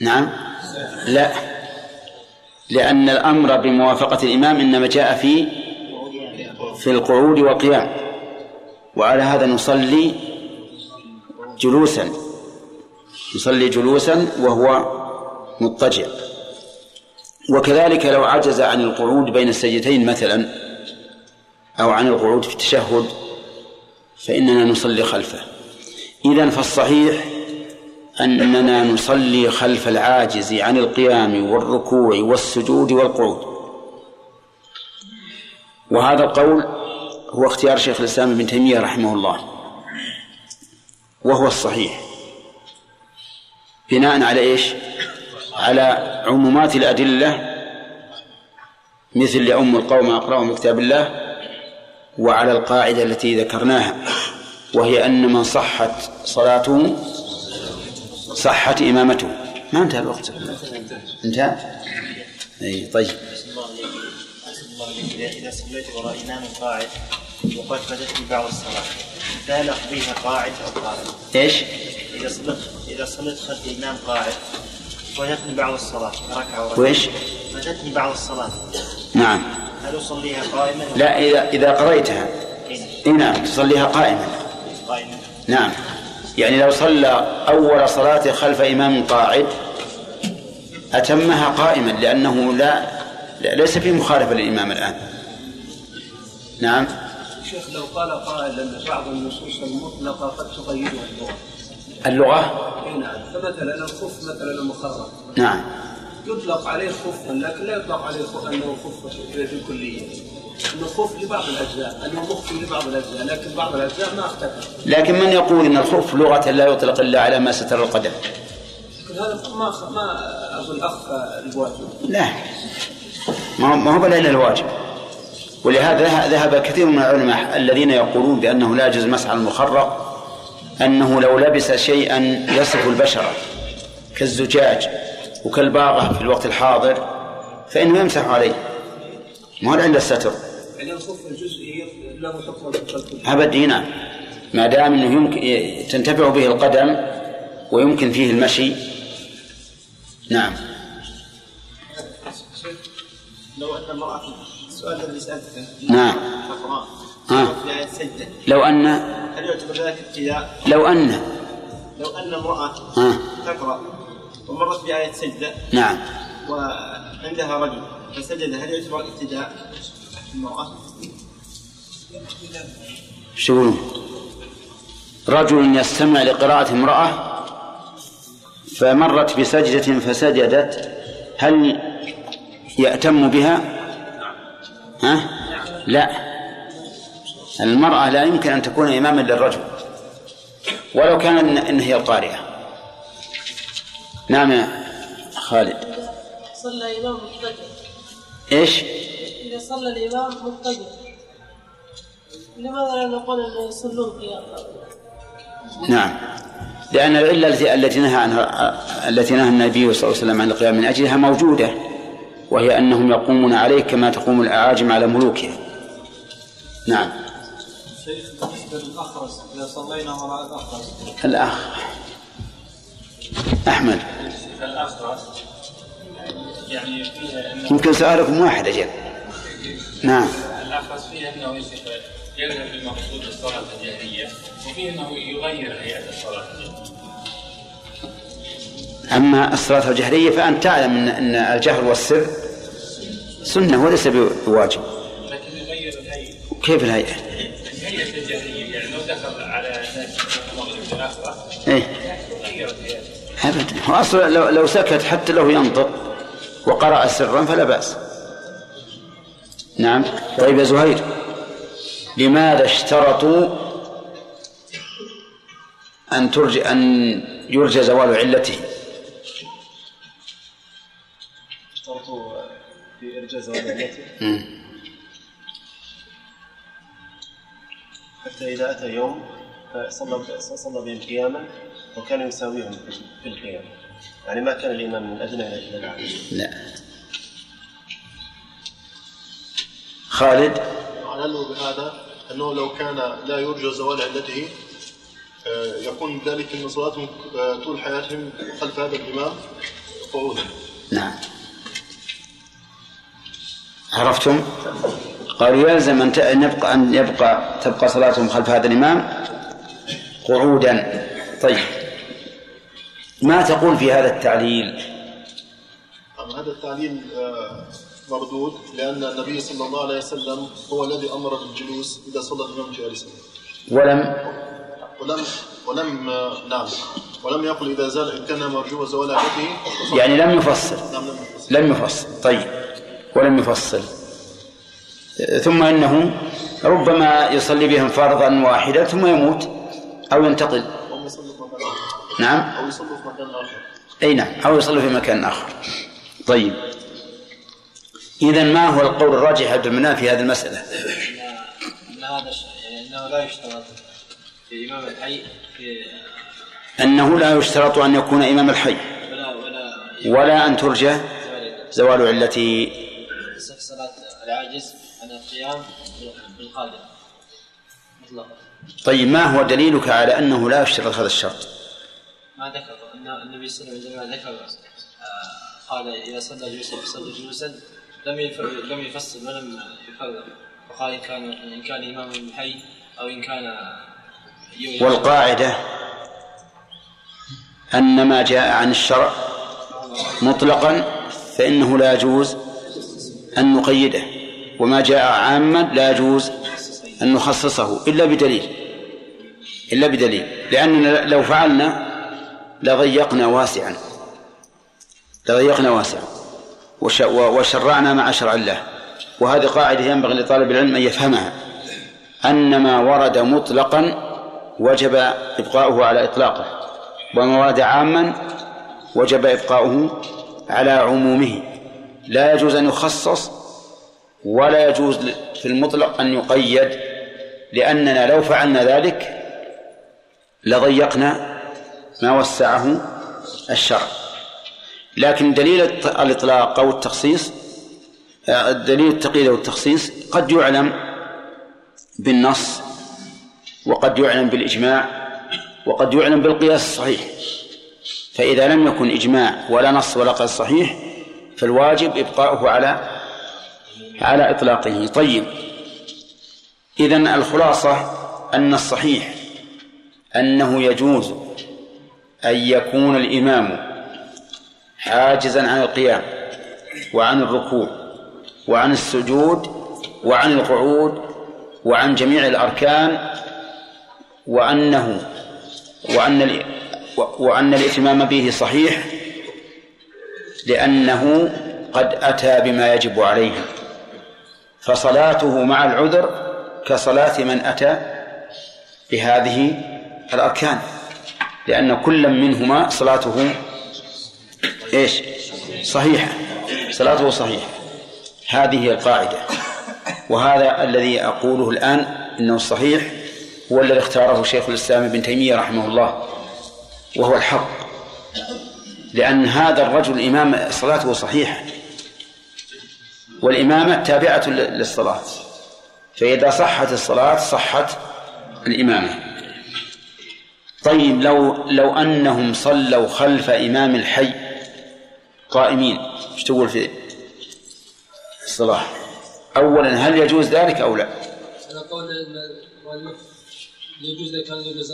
نعم. لا. لأن الأمر بموافقة الإمام إنما جاء في في القعود والقيام. وعلى هذا نصلي جلوسا. نصلي جلوسا وهو مضطجع. وكذلك لو عجز عن القعود بين السجدتين مثلا أو عن القعود في التشهد فإننا نصلي خلفه. إذا فالصحيح أننا نصلي خلف العاجز عن القيام والركوع والسجود والقعود وهذا القول هو اختيار شيخ الإسلام ابن تيمية رحمه الله وهو الصحيح بناء على إيش؟ على عمومات الأدلة مثل لأم القوم أقرأهم كتاب الله وعلى القاعدة التي ذكرناها وهي أن من صحت صلاته صحت إمامته ما انتهى الوقت انتهى أي طيب إذا صليت وراء إمام قاعد وقد فاتتني بعض الصلاة فهل أقضيها قاعد أو قاعد؟ إيش؟ إذا صليت إذا صليت خلف إمام قاعد فاتتني بعض الصلاة ركعة وركعة وإيش؟ فاتتني بعض الصلاة نعم هل أصليها قائما؟ لا إذا إذا قضيتها إي نعم تصليها قائما قائما نعم يعني لو صلى أول صلاة خلف إمام قاعد أتمها قائما لأنه لا لا- ليس في مخالفة للإمام الآن. نعم. شيخ لو قال قائل أن بعض النصوص المطلقة قد تغير اللغة. اللغة؟ إي نعم. فمثلا الخف مثلا المخرج. نعم. يطلق عليه خفا لكن لا يطلق عليه خف أنه خف في خف لبعض الأجزاء انه مخفي لبعض الأجزاء لكن بعض الأجزاء ما اختفى. لكن من يقول إن الخف لغة لا يطلق إلا على ما ستر القدم؟ هذا ما ما أقول اخفى الواجب. لا. ما هو- ما هو الا الواجب؟ ولهذا ذه- ذهب كثير من العلماء الذين يقولون بأنه لا يجوز مسح المخرق أنه لو لبس شيئا يصف البشره كالزجاج وكالباغة في الوقت الحاضر فإنه يمسح عليه. ما هو عند الستر يعني الخف الجزئي له حكم الخف الكلي أبد إي نعم ما دام إنه يمكن تنتفع به القدم ويمكن فيه المشي. نعم. لو أن امرأة السؤال الذي سألته. نعم. تقرأ ها. لو ان هل يعتبر ذلك ابتداء؟ لو ان لو أن امرأة ها. تقرأ ومرت بآية سجدة نعم. وعندها رجل فسجد هل يعتبر ابتداء؟ شو؟ رجل يستمع لقراءة امرأة فمرت بسجدة فسجدت هل يأتم بها؟ ها؟ لا المرأة لا يمكن أن تكون إماما للرجل ولو كان إن هي القارئة نعم يا خالد صلى الإمام مضطجع إيش؟ إذا صلى الإمام مضطجع لماذا لا نقول أنه يصلون قيام نعم. لأن العلة التي نهى عنها التي نهى النبي صلى الله عليه وسلم عن القيام من أجلها موجودة وهي أنهم يقومون عليه كما تقوم الأعاجم على ملوكها نعم. شيخ بالنسبة للأخرس إذا صلينا وراء الأخرس. الأخ. أحمد. الأخرس يعني فيها يمكن سؤالكم واحد أجل. نعم. الأخرس فيها أنه يذهب لمقصود الصلاة الجهرية وفيه أنه يغير هيئة الصلاة أما الصلاة الجهرية فأنت تعلم أن أن الجهر والسر سنة وليس بواجب. لكن يغير الهيئة. كيف الهيئة؟ الهيئة الجهرية يعني لو دخل على المغرب الآخرة إيه. غيرت هيئته أبدا. هو أصلا لو, لو سكت حتى لو ينطق وقرأ سرا فلا بأس. نعم. طيب يا زهير لماذا اشترطوا أن ترجى أن يرجى زوال علته؟ اشترطوا في إرجاء زوال علته. حتى إذا أتى يوم فصلى صلى بهم قياما وكان يساويهم في القيام يعني ما كان الإمام من الأدنى إلى الأعلى لا. خالد. علل بهذا أنه لو كان لا يرجى زوال علته آه، يكون ذلك من صلاتهم آه، طول حياتهم خلف هذا الإمام قعودا نعم. عرفتم؟ قالوا يلزم أن ت- أن يبقى أن تبقى صلاتهم خلف هذا الإمام قعودا. طيب. ما تقول في هذا التعليل؟ هذا التعليل آه، مردود لأن النبي صلى الله عليه وسلم هو الذي أمر بالجلوس إذا صلى الإمام جالسا ولم ولم ولم نعم. ولم يقل إذا زال إن كان مرجو زوال فصلى. يعني لم يفصل. نعم لم يفصل. لم يفصل. طيب. ولم يفصل. ثم إنه ربما يصلي بهم فرضا واحدا ثم يموت أو ينتقل. أو يصلي في مكان آخر. نعم. أو يصلي في مكان آخر. أي نعم. أو يصلي في مكان آخر. طيب. اذا ما هو القول الراجح عبد المنان في هذه المسألة؟ إن إن هذا انه لا يشترط في الحي في أنه لا يشترط أن يكون إمام الحي. ولا ولا ولا أن ترجى زوال علته صلاة العاجز عن القيام بالقادر مطلقا طيب ما هو دليلك على أنه لا يشترط هذا الشرط؟ ما ذكر. ان النبي صلى الله عليه وسلم ذكر آه، قال إذا صلى جلوسا فصلى جلوسا. لم لم يفصل ولم يفرق. وقال إن كان إن كان إمام الحي أو إن كان والقاعدة أن ما جاء عن الشرع مطلقا فإنه لا يجوز أن نقيده وما جاء عاما لا يجوز أن نخصصه إلا بدليل إلا بدليل لاننا لو فعلنا لضيقنا واسعا لضيقنا واسعا. وشرعنا مع شرع الله. وهذه قاعدة ينبغي لطالب العلم أن يفهمها. أن ما ورد مطلقا وجب إبقاؤه على إطلاقه وما ورد عاما وجب إبقاؤه على عمومه. لا يجوز أن يخصص ولا يجوز في المطلق أن يقيد لأننا لو فعلنا ذلك لضيقنا ما وسعه الشرع. لكن دليل الإطلاق أو التخصيص آه، دليل التقييد أو التخصيص قد يعلم بالنص وقد يعلم بالإجماع وقد يعلم بالقياس الصحيح. فإذا لم يكن إجماع ولا نص ولا قياس صحيح فالواجب إبقاؤه على على إطلاقه. طيب. إذا الخلاصة أن الصحيح أنه يجوز أن يكون الإمام حاجزا عن القيام وعن الركوع وعن السجود وعن القعود وعن جميع الأركان وأنه وأن وأن الإتمام به صحيح لأنه قد أتى بما يجب عليه فصلاته مع العذر كصلاة من أتى بهذه الأركان لأن كل منهما صلاته إيش؟ صحيحة. صلاته صحيحة هذه هي القاعدة. وهذا الذي أقوله الآن إنه الصحيح هو الذي اختاره شيخ الإسلام ابن تيمية رحمه الله وهو الحق. لأن هذا الرجل إمام صلاته صحيحة. والإمامة تابعة للصلاة. فإذا صحت الصلاة صحت الإمامة. طيب لو لو أنهم صلوا خلف إمام الحي قائمين. إيش تقول في الصلاة؟ أولا هل يجوز ذلك أو لا؟ على قول يجوز لك أن يجوز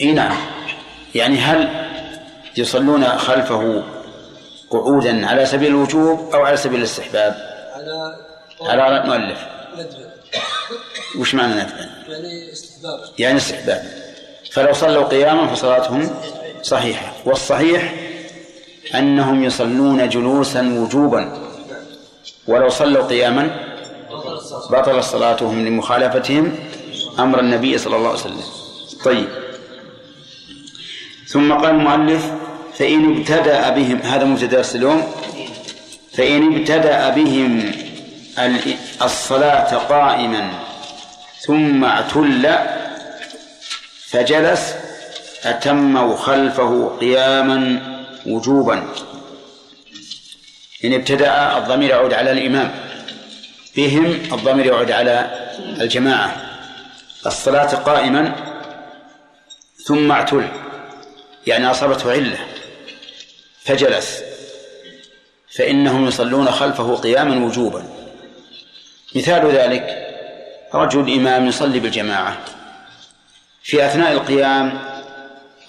إي نعم. يعني هل يصلون خلفه قعودا على سبيل الوجوب أو على سبيل الاستحباب؟ على على المؤلف. وش معنى ندبا يعني استحبابا يعني استحباب. فلو صلوا قياما فصلاتهم صحيحة والصحيح أنهم يصلون جلوسا وجوبا. ولو صلوا قياما بطل صلاتهم لمخالفتهم أمر النبي صلى الله عليه وسلم. طيب. ثم قال المؤلف فإن ابتدأ بهم هذا مبتدأ درس اليوم. فإن ابتدأ بهم الصلاة قائما ثم اعتل فجلس أتموا خلفه قياما وجوبا. إن ابتدأ الضمير يعود على الإمام. بهم الضمير يعود على الجماعة. الصلاة قائما ثم اعتل. يعني أصابته علة. فجلس. فإنهم يصلون خلفه قياما وجوبا. مثال ذلك رجل إمام يصلي بالجماعة. في أثناء القيام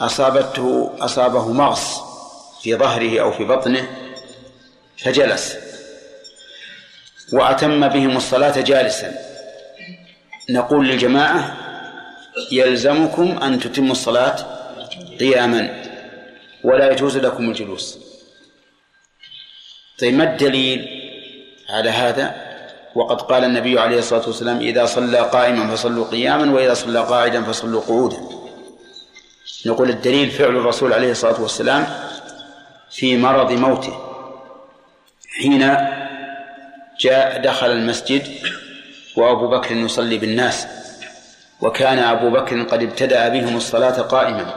أصابته أصابه مغص في ظهره أو في بطنه فجلس. وأتم بهم الصلاة جالسا. نقول للجماعة يلزمكم أن تتموا الصلاة قياما ولا يجوز لكم الجلوس. طيب ما الدليل على هذا؟ وقد قال النبي عليه الصلاة والسلام إذا صلى قائما فصلوا قياما وإذا صلى قاعدا فصلوا قعودا. نقول الدليل فعل الرسول عليه الصلاة والسلام في مرض موته حين جاء دخل المسجد وأبو بكر يصلي بالناس وكان أبو بكر قد ابتدأ بهم الصلاة قائما.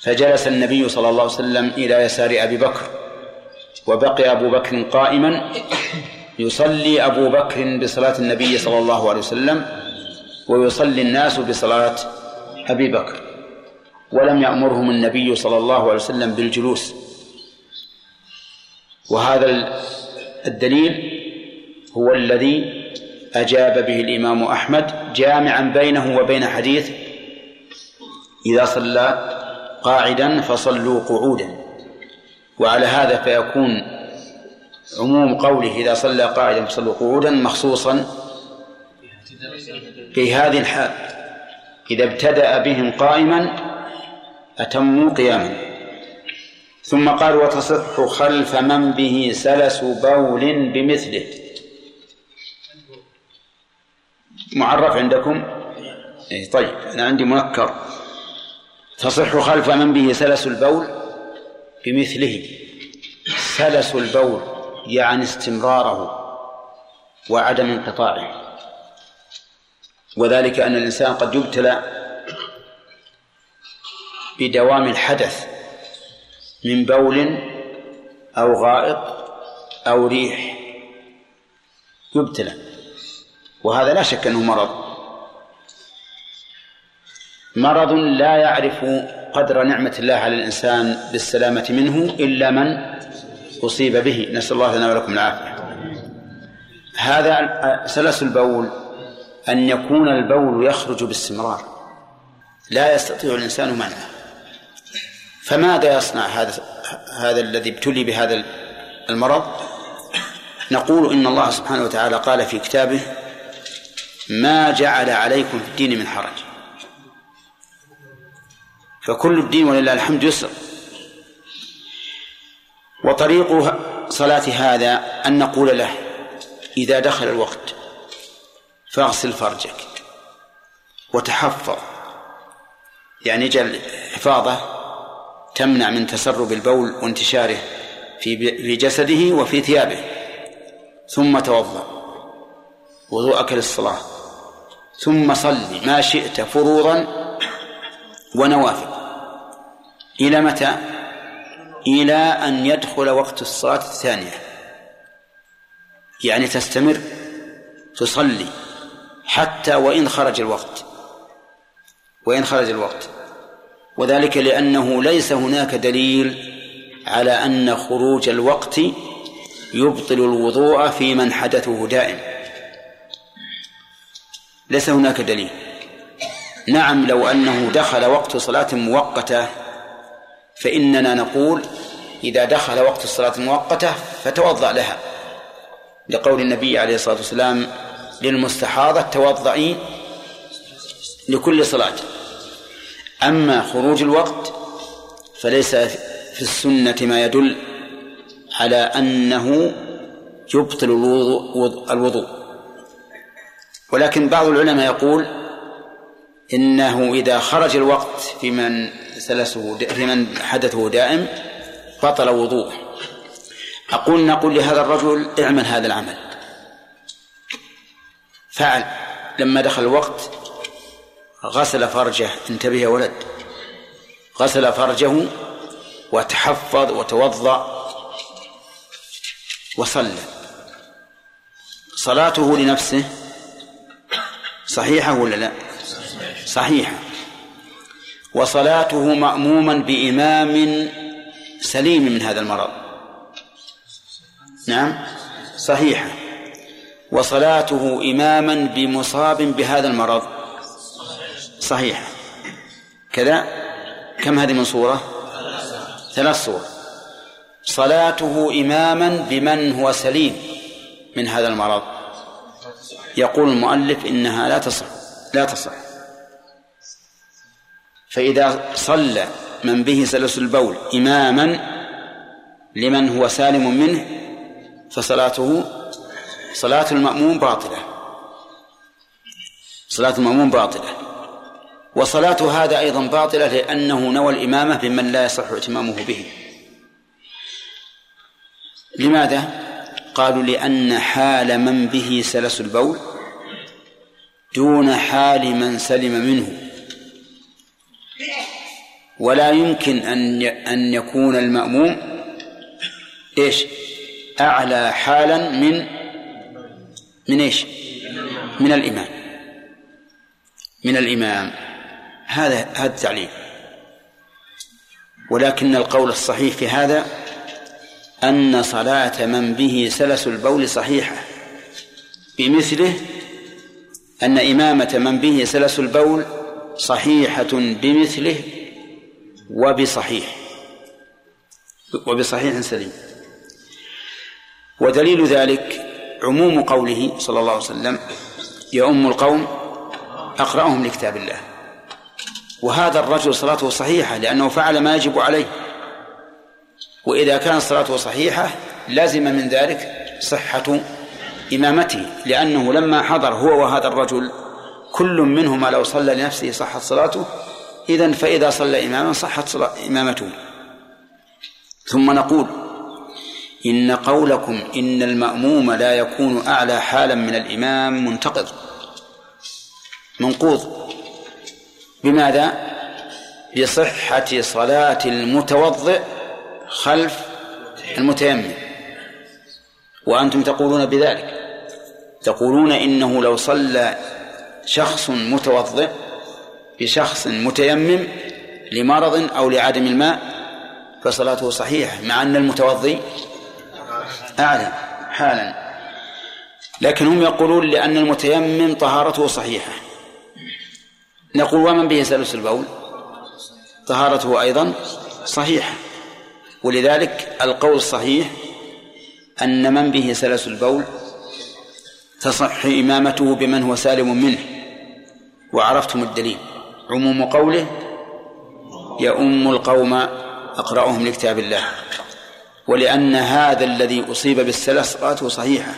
فجلس النبي صلى الله عليه وسلم إلى يسار أبي بكر وبقي أبو بكر قائما يصلي أبو بكر بصلاة النبي صلى الله عليه وسلم ويصلي الناس بصلاة أبي بكر. ولم يأمرهم النبي صلى الله عليه وسلم بالجلوس. وهذا الدليل هو الذي أجاب به الإمام أحمد جامعا بينه وبين حديث إذا صلى قاعدا فصلوا قعودا. وعلى هذا فيكون عموم قوله إذا صلى قاعدا فصلوا قعودا مخصوصا في هذه الحال. إذا ابتدأ بهم قائما أتموا قياما. ثم قال وتصح خلف من به سلس بول بمثله. معرف عندكم؟ إيه طيب أنا عندي منكر. تصح خلف من به سلس البول بمثله. سلس البول يعني استمراره وعدم انقطاعه. وذلك أن الإنسان قد يبتلى بدوام الحدث من بول أو غائط أو ريح. يبتلى. وهذا لا شك أنه مرض. مرض لا يعرف قدر نعمة الله على الإنسان بالسلامة منه إلا من أصيب به. نسأل الله لنا ولكم العافية. هذا سلس البول أن يكون البول يخرج باستمرار. لا يستطيع الإنسان منعه. فماذا يصنع هذا هذا الذي ابتلي بهذا المرض؟ نقول إن الله سبحانه وتعالى قال في كتابه ما جعل عليكم في الدين من حرج. فكل الدين ولله الحمد يسر. وطريق صلاة هذا أن نقول له إذا دخل الوقت فاغسل فرجك وتحفظ. يعني اجعل حفاظة تمنع من تسرب البول وانتشاره في في جسده وفي ثيابه. ثم توضأ. وضوءك للصلاة. ثم صل ما شئت فروضا ونوافل. إلى متى؟ إلى أن يدخل وقت الصلاة الثانية. يعني تستمر تصلي حتى وإن خرج الوقت. وإن خرج الوقت. وذلك لأنه ليس هناك دليل على أن خروج الوقت يبطل الوضوء في من حدثه دائم. ليس هناك دليل. نعم لو أنه دخل وقت صلاة مؤقتة فإننا نقول إذا دخل وقت الصلاة المؤقتة فتوضأ لها. لقول النبي عليه الصلاة والسلام للمستحاضة توضئي لكل صلاة. أما خروج الوقت فليس في السنة ما يدل على أنه يبطل الوضوء الوضوء. ولكن بعض العلماء يقول إنه إذا خرج الوقت في من سلسه في من حدثه دائم بطل وضوءه. أقول نقول لهذا الرجل اعمل هذا العمل. فعل. لما دخل الوقت غسل فرجه. انتبه يا ولد. غسل فرجه وتحفظ وتوضأ وصلى صلاته لنفسه صحيحة ولا لا؟ صحيحة. وصلاته مأموما بإمام سليم من هذا المرض. نعم صحيحة. وصلاته إماما بمصاب بهذا المرض. صحيحة كذا؟ كم هذه من صورة؟ ثلاث صور. صلاته إماما بمن هو سليم من هذا المرض. يقول المؤلف إنها لا تصح لا تصح. فإذا صلى من به سلس البول إماما لمن هو سالم منه فصلاته صلاة المأموم باطلة. صلاة المأموم باطلة. وصلاة هذا أيضا باطلة لأنه نوى الإمامة بمن لا يصح ائتمامه به. لماذا؟ قالوا لأن حال من به سلس البول دون حال من سلم منه. ولا يمكن أن أن يكون المأموم إيش؟ أعلى حالا من من إيش؟ من الإمام. من الإمام. هذا هذا التعليم ولكن القول الصحيح في هذا أن صلاة من به سلس البول صحيحة. بمثله أن إمامة من به سلس البول صحيحة بمثله وبصحيح. وبصحيح سليم. ودليل ذلك عموم قوله صلى الله عليه وسلم يؤم القوم أقرأهم لكتاب الله. وهذا الرجل صلاته صحيحة لأنه فعل ما يجب عليه. وإذا كانت صلاته صحيحة لازم من ذلك صحة إمامته لأنه لما حضر هو وهذا الرجل كل منهما لو صلى لنفسه صحت صلاته إذا فإذا صلى إماما صحت صلاة إمامته. ثم نقول إن قولكم إن المأموم لا يكون أعلى حالا من الإمام منتقض. منقوض. بماذا؟ بصحة صلاة المتوضئ خلف المتيمم. وأنتم تقولون بذلك. تقولون إنه لو صلى شخص متوضئ بشخص متيمم لمرض أو لعدم الماء فصلاته صحيحة مع أن المتوضي أعلى حالا. لكن هم يقولون لأن المتيمم طهارته صحيحة. نقول ومن به سلس البول طهارته أيضا صحيحة ولذلك القول الصحيح أن من به سلس البول تصح إمامته بمن هو سالم منه. وعرفتم الدليل. عموم قوله يؤم القوم أقرأهم لكتاب الله. ولأن هذا الذي أصيب بالسلس صحيحة.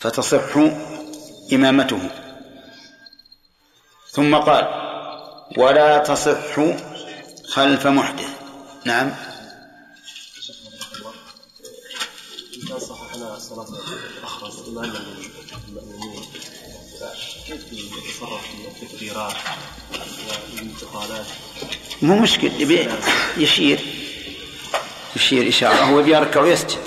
فتصح إمامته. ثم قال ولا تصح خلف محدث. نعم. صححنا الصلاة كيف يتصرف في التكبيرات والانتقالات؟ مو مشكل يشير. يشير إشارة هو بيركع ويسجد.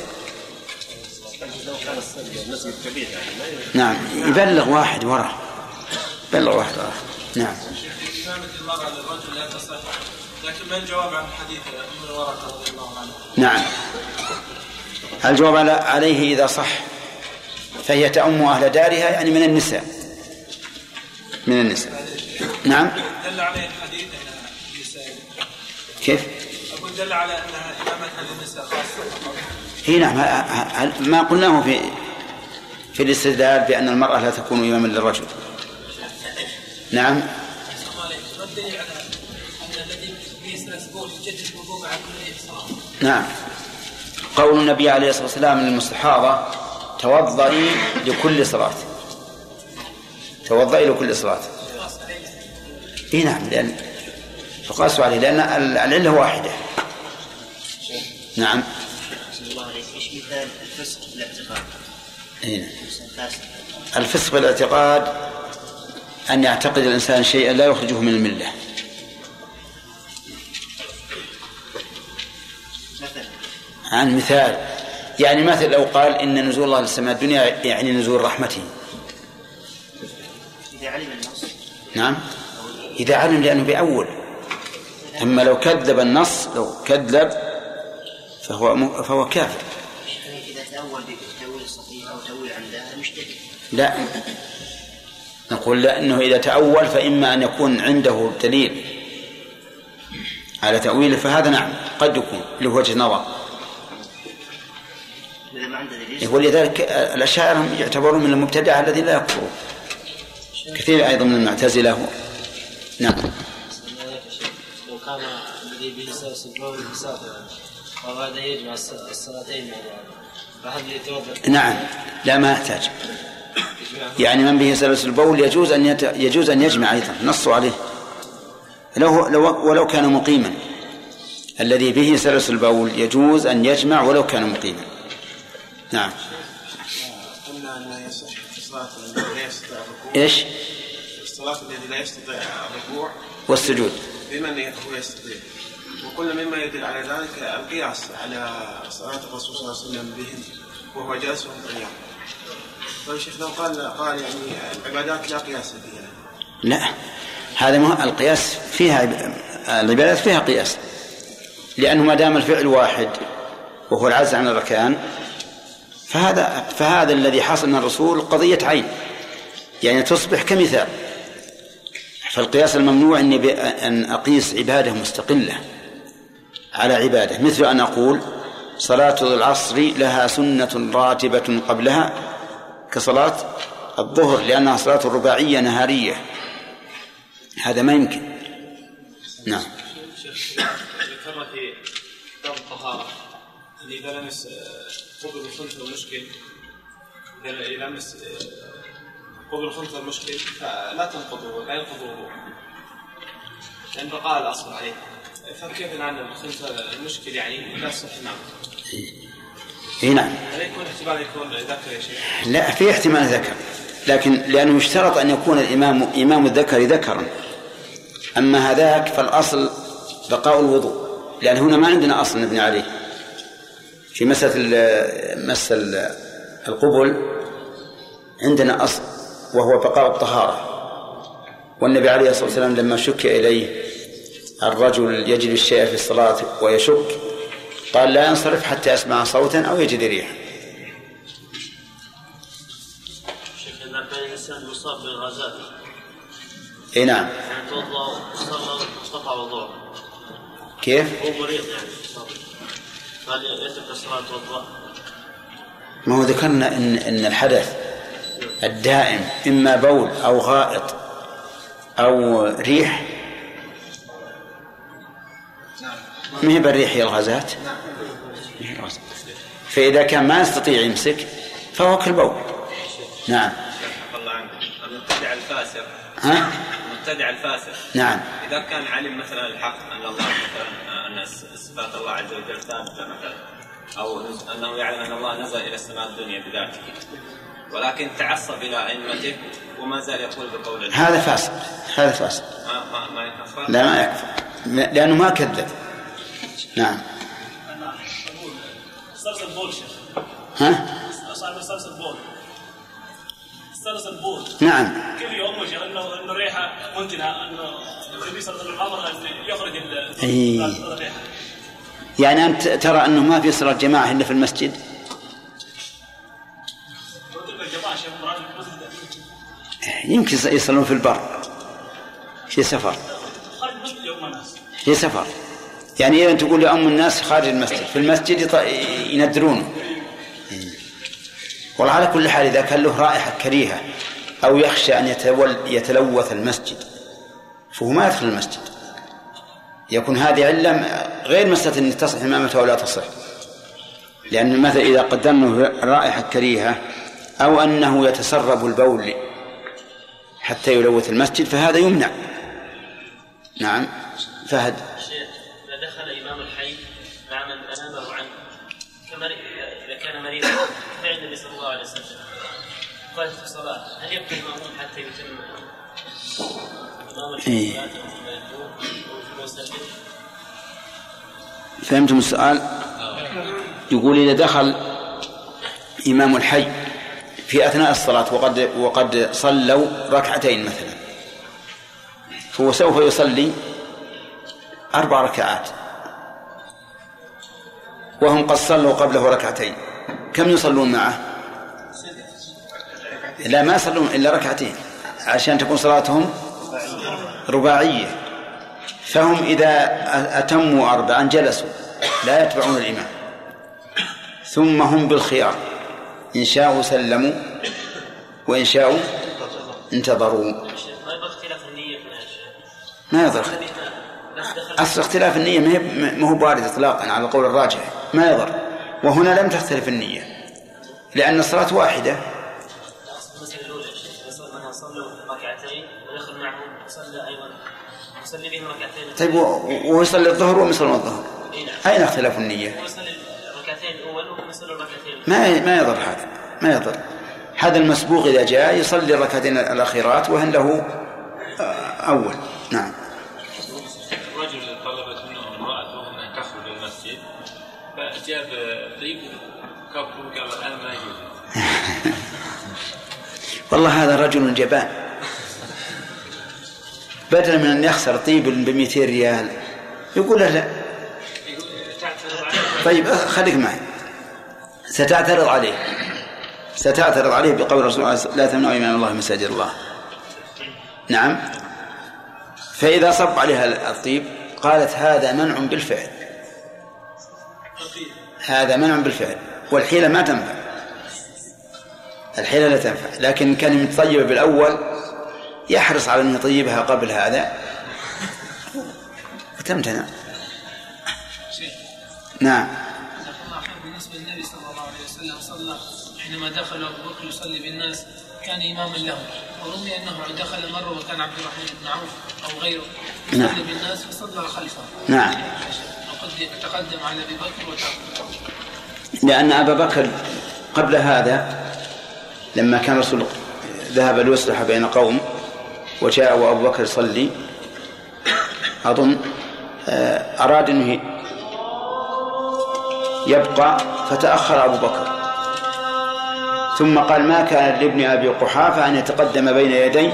نعم يبلغ واحد وراه بلغ واحد وراه نعم. إمامة المرأة للرجل لا تصح. لكن ما الجواب عن حديث ابن ورقة رضي الله عنه؟ نعم. الجواب عليه إذا صح؟ فهي تأم أهل دارها يعني من النساء. من النساء. نعم. دل عليه الحديث كيف؟ أقول دل على أنها إمامة للنساء خاصة. هي نعم. ما قلناه في في الاستدلال بأن المرأة لا تكون إماما للرجل. نعم. ما الدليل على ان الذي به سلس بول يجدد الوضوء مع كل صلاه؟ نعم. قول النبي عليه الصلاة والسلام للمستحاضة توضئي لكل صلاة. توضئي لكل صلاة. إي نعم لأن فقاسوا عليه لأن العلة واحدة. نعم. إيش مثال الفسق في الاعتقاد؟ اي نعم الفسق في الاعتقاد أن يعتقد الإنسان شيئا لا يخرجه من الملة. عن مثال يعني مثل لو قال إن نزول الله للسماء الدنيا يعني نزول رحمته. إذا علم النص. نعم. إذا علم لأنه بأول. أما لو كذب النص لو كذب فهو م... فهو كافر. إذا تأول بتأويل الصحيح أو تأويل عن هذا مشترك لا. نقول لأنه إذا تأول فإما أن يكون عنده دليل على تأويله فهذا نعم قد يكون له وجه نظر. ولذلك الأشاعرة يعتبرون من المبتدعة الذين لا يكفرون. كثير أيضا من المعتزلة نعم. لو كان الذي به البول مسافرا يجمع الصلاتين مع بعض. فهل يتوضا نعم لا ما يحتاج. يعني من به سلس البول يجوز أن يت... يجوز أن يجمع أيضا نصوا عليه. لو لو ولو كان مقيما. الذي به سلس البول يجوز أن يجمع ولو كان مقيما. نعم. قلنا في الصلاة الذي لا يستطيع الركوع. إيش؟ الصلاة الذي لا يستطيع الركوع. والسجود. بمن يستطيع. وقلنا مما يدل على ذلك القياس على صلاة الرسول صلى الله عليه وسلم بهم وهو جالس طيب شيخنا قال قال يعني العبادات لا قياس فيها. لا هذا ما القياس فيها العبادات فيها قياس لأنه ما دام الفعل واحد وهو العجز عن الركان فهذا فهذا الذي حصل من الرسول قضية عين يعني تصبح كمثال. فالقياس الممنوع إني أن أقيس عبادة مستقلة على عبادة مثل أن أقول صلاة العصر لها سنة راتبه قبلها كصلاة الظهر لأنها صلاة رباعية نهارية. هذا ما يمكن. نعم. ذكرنا في كتاب الطهارة أن إذا لمس قبل الخنثى المشكل إذا لمس قبل الخنثى المشكل فلا تنقضه لا ينقضه لأن بقاء الأصل عليه فكيف نعلم الخنثى المشكل يعني؟ لا يصح نعم. إي نعم. يكون احتمال يكون ذكر يا شيخ؟ لا في احتمال ذكر لكن لأنه يشترط أن يكون الإمام إمام الذكر ذكرا. أما هذاك فالأصل بقاء الوضوء لأن هنا ما عندنا أصل نبني عليه. في مسألة مس ال- القبل عندنا أصل وهو بقاء الطهارة. والنبي عليه الصلاة والسلام لما شك إليه الرجل يجد الشيء في الصلاة ويشك قال لا ينصرف حتى يسمع صوتا أو يجد ريحا شيخ إذا كان الإنسان مصاب بالغازات إي نعم يعني توضأ وصلى قطع وضوءه كيف؟ هو مريض يعني هل يترك الصلاة توضأ؟ ما هو ذكرنا إن إن الحدث الدائم إما بول أو غائط أو ريح ما هي بالريح هي الغازات. فإذا كان ما يستطيع يمسك فهو كالبول نعم. المبتدع الفاسق. ها؟ المبتدع الفاسق. نعم. إذا كان علم مثلا الحق أن الله مثلا أن صفات الله عز وجل ثابتة مثلا أو أنه يعلم أن الله نزل إلى السماء الدنيا بذاته. ولكن تعصب إلى ائمته وما زال يقول بقول هذا فاسق هذا فاسق ما ما ما يكفر؟ لا ما يكفر. لأنه ما كذب. نعم. استرسل بول شيخ ها؟ صاحب استرسل بول استرسل بول نعم. كل يوم وجه انه انه ريحه منتنه انه النبي صلى الله عليه وسلم يخرج. الريحه يعني أنت ترى أنه ما في صلاة جماعة إلا في المسجد؟ شيخ المسجد يمكن يصلون في البر. في سفر. في سفر. يعني إذا تقول لأم الناس خارج المسجد في المسجد يندرونه والله على كل حال إذا كان له رائحة كريهة أو يخشى أن يتول يتلوث المسجد فهو ما يدخل المسجد. يكون هذه علة غير مسألة أن تصح إمامته أو لا تصح. لأن مثلا إذا قدرنا رائحة كريهة أو أنه يتسرب البول حتى يلوث المسجد فهذا يمنع. نعم فهد. مريضا فعل النبي صلى الله عليه وسلم. قال في الصلاة هل يبقى المأمون حتى يتم إيه. فهمتم السؤال؟ يقول إذا دخل إمام الحي في أثناء الصلاة وقد وقد صلوا ركعتين مثلا فهو سوف يصلي أربع ركعات وهم قد صلوا قبله ركعتين. كم يصلون معه؟ لا ما يصلون إلا ركعتين عشان تكون صلاتهم رباعية. فهم إذا أتموا أربعا جلسوا لا يتبعون الإمام. ثم هم بالخيار. إن شاءوا سلموا وإن شاءوا انتظروا. ما يضر أصل اختلاف النية ما هو بارد إطلاقا على القول الراجح. ما يضر وهنا لم تختلف النية لأن الصلاة واحدة طيب و- وهو يصلي الظهر وهم يصلون الظهر. أين اختلاف النية؟ ما ما يضر هذا ما يضر هذا المسبوق إذا جاء يصلي الركعتين الأخيرات وهن له آه، أول نعم فجاب طيب كبه قال أنا ما أجوز والله هذا رجل جبان. بدلا من أن يخسر طيب ب 200 ريال يقول له لا. طيب خليك معي. ستعترض عليه. ستعترض عليه بقول رسول الله لا تمنعوا إمام الله مساجد الله. نعم. فإذا صب عليها الطيب قالت هذا منع بالفعل. هذا منع بالفعل والحيلة ما تنفع. الحيلة لا تنفع. لكن كان متطيبة بالأول يحرص على أن يطيبها قبل هذا. وتمتنع. نعم. للنبي صلى الله عليه وسلم صلى حينما دخل أبو بكر يصلي بالناس كان إماما لهم ورمي أنه دخل مرة وكان عبد الرحمن بن عوف أو غيره يصلي نعم. بالناس فصلى خلفه. نعم. تقدم على أبي بكر لأن أبا بكر قبل هذا لما كان الرسول ذهب ليصلح بين قوم وجاء وأبو بكر يصلي. أظن آه، أراد أنه يبقى فتأخر أبو بكر. ثم قال ما كان لابن أبي قحافة أن يتقدم بين يدي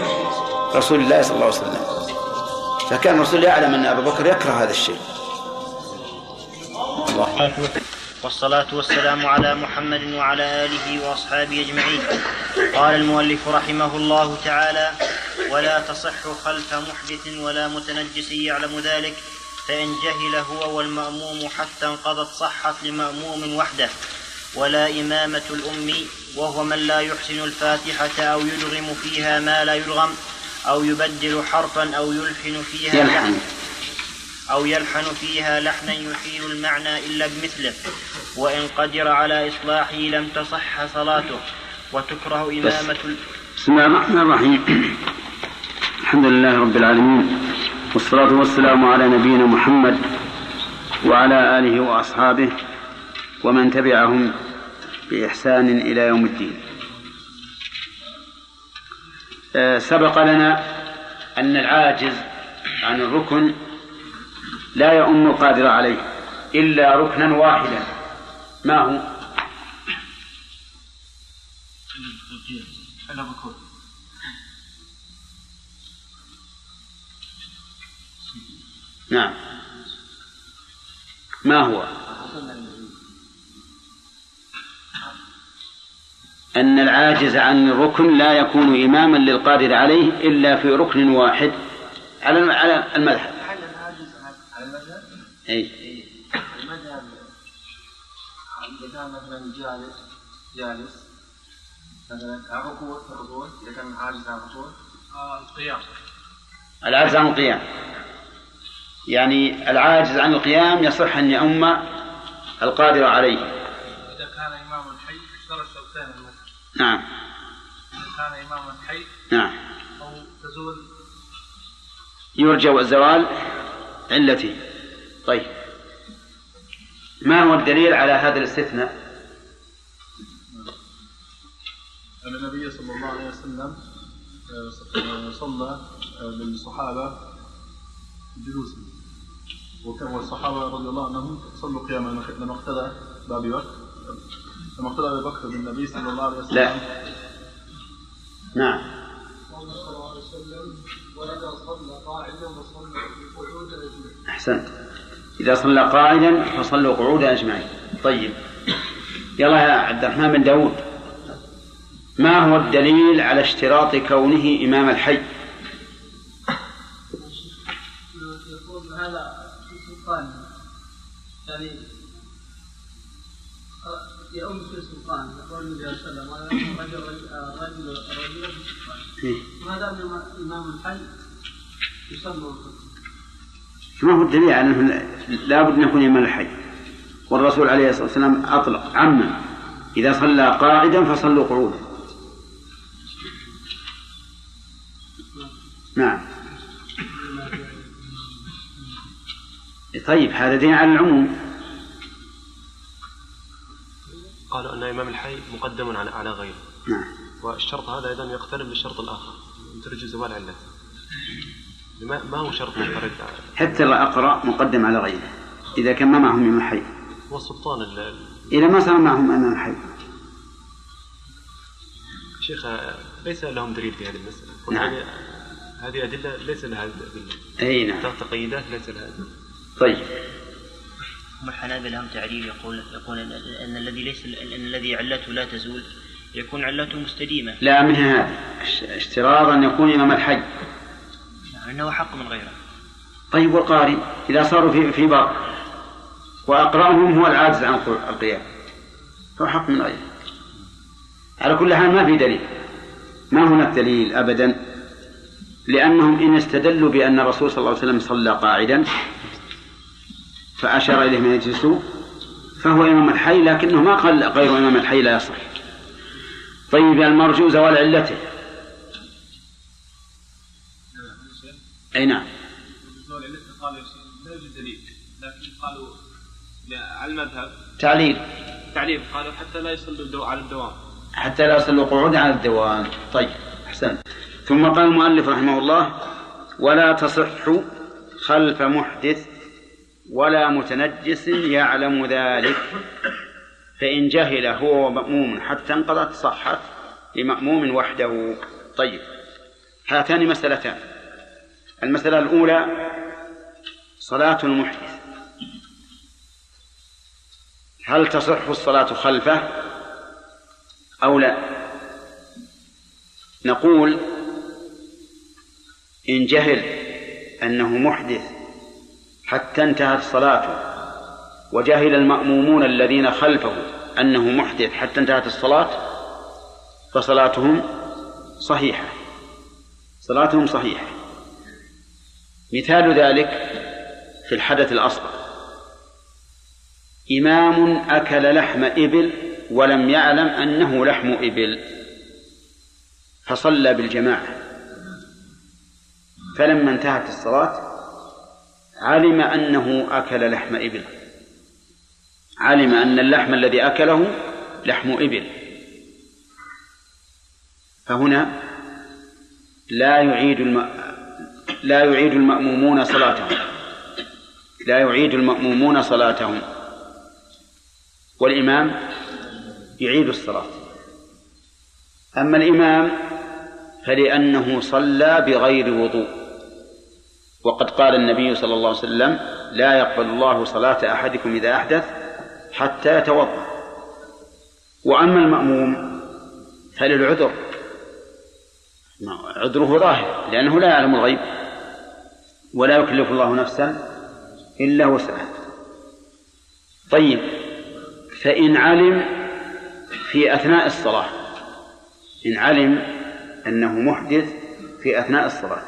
رسول الله صلى الله عليه وسلم. فكان الرسول يعلم أن أبا بكر يكره هذا الشيء. الله. والصلاة والسلام على محمد وعلى آله وأصحابه أجمعين. قال المؤلف رحمه الله تعالى ولا تصح خلف محدث ولا متنجس يعلم ذلك فإن جهل هو والمأموم حتى انقضت صحت لمأموم وحده. ولا إمامة الأم وهو من لا يحسن الفاتحة أو يلغم فيها ما لا يلغم أو يبدل حرفا أو يلحن فيها يلحن. أو يلحن فيها لحنا يحيل المعنى إلا بمثله وإن قدر على إصلاحه لم تصح صلاته وتكره إمامة بسم الله الرحمن الرحيم. الحمد لله رب العالمين والصلاة والسلام على نبينا محمد وعلى آله وأصحابه ومن تبعهم بإحسان إلى يوم الدين. آه، سبق لنا أن العاجز عن الركن لا يؤم القادر عليه إلا ركنا واحدا. ما هو؟ نعم. ما هو؟ أن العاجز عن الركن لا يكون إماما للقادر عليه إلا في ركن واحد. على المذهب. أي المذهب إذا كان مثلا جالس جالس مثلا الركوع في الركوع إذا كان عاجز عن الركوع القيام. العاجز عن القيام. يعني العاجز عن القيام يصح أن يؤم القادر عليه. كان إمام الحي اشترى المسجد نعم. إذا كان إمام الحي نعم. أو تزول. يرجى الزوال علته. طيب. ما هو الدليل على هذا الاستثناء؟ أن النبي صلى الله عليه وسلم آه، صلى آه، للصحابة جلوسا. وكان والصحابة رضي الله عنهم صلوا قياما لما اقتدى بأبي بكر. لما اقتدى أبي بكر بالنبي صلى الله عليه وسلم. لا. نعم. صلى الله عليه وسلم وإذا صلى قاعدا فصلى قعودا أحسنت. إذا صلى قاعدا فصلوا قعودا أجمعين. طيب. يلا يا عبد الرحمن بن داود. ما هو الدليل على اشتراط كونه إمام الحي؟ يقول هذا في سلطان. يعني يؤم في السلطان يقول النبي صلى الله عليه وسلم رجل رجل رجل في السلطان إيه. ما دام إمام الحي؟ يصلوا ما هو الدليل على أنه لابد أن يكون إمام الحي؟ والرسول عليه الصلاة والسلام أطلق عمم إذا صلى قاعدا فصلوا قعودا. نعم. طيب هذا دين على العموم. قالوا أن إمام الحي مقدم على على غيره. نعم. والشرط هذا أيضا يقترن بالشرط الآخر ترجي زوال علته. ما ما هو شرط منفرد حتى الأقرأ مقدم على غيره. إذا كان ما معهم إمام حي هو السلطان ال- إذا ما صار معهم إمام حي شيخ ليس لهم دليل في هذه المسألة. نعم. هذه أدلة ليس لها دليل. أي نعم. تقييدات ليس لها دليل. طيب. هم الحنابلة لهم تعليل يقول يقول أن الذي ليس أن الذي علته لا تزول يكون علته مستديمة. لا من هذا. اش- اشتراط أن يكون إمام الحي. أنه حق من غيره. طيب والقارئ إذا صاروا في في بر وأقرأهم هو العاجز عن القيام فهو حق من غيره. على كل حال ما في دليل. ما هناك دليل أبدا لأنهم إن استدلوا بأن الرسول صلى الله عليه وسلم صلى قاعدا فأشار إليهم أن يجلسوا فهو إمام الحي لكنه ما قال غير إمام الحي لا يصح. طيب المرجو زوال علته أي نعم. شيخ لا يوجد دليل لكن قالوا على المذهب. تعليل. تعليل قالوا حتى لا يصلوا على الدوام. حتى لا يصلوا قعودا على الدوام. طيب أحسنت. ثم قال المؤلف رحمه الله ولا تصح خلف محدث ولا متنجس يعلم ذلك. فإن جهل هو ومأموم حتى انقضت صحت لمأموم وحده. طيب هاتان مسألتان. المسألة الأولى صلاة المحدث. هل تصح الصلاة خلفه أو لا؟ نقول إن جهل أنه محدث حتى انتهت صلاته وجهل المأمومون الذين خلفه أنه محدث حتى انتهت الصلاة فصلاتهم صحيحة. صلاتهم صحيحة. مثال ذلك في الحدث الأصغر. إمام أكل لحم إبل ولم يعلم أنه لحم إبل فصلى بالجماعة. فلما انتهت الصلاة علم أنه أكل لحم إبل. علم أن اللحم الذي أكله لحم إبل. فهنا لا يعيد. لا يعيد المأمومون صلاتهم. لا يعيد المأمومون صلاتهم. والإمام يعيد الصلاة. أما الإمام فلأنه صلى بغير وضوء. وقد قال النبي صلى الله عليه وسلم لا يقبل الله صلاة أحدكم إذا أحدث حتى يتوضأ. وأما المأموم فللعذر. عذره ظاهر لأنه لا يعلم الغيب. ولا يكلف الله نفسا إلا وسعها. طيب فإن علم في أثناء الصلاة إن علم أنه محدث في أثناء الصلاة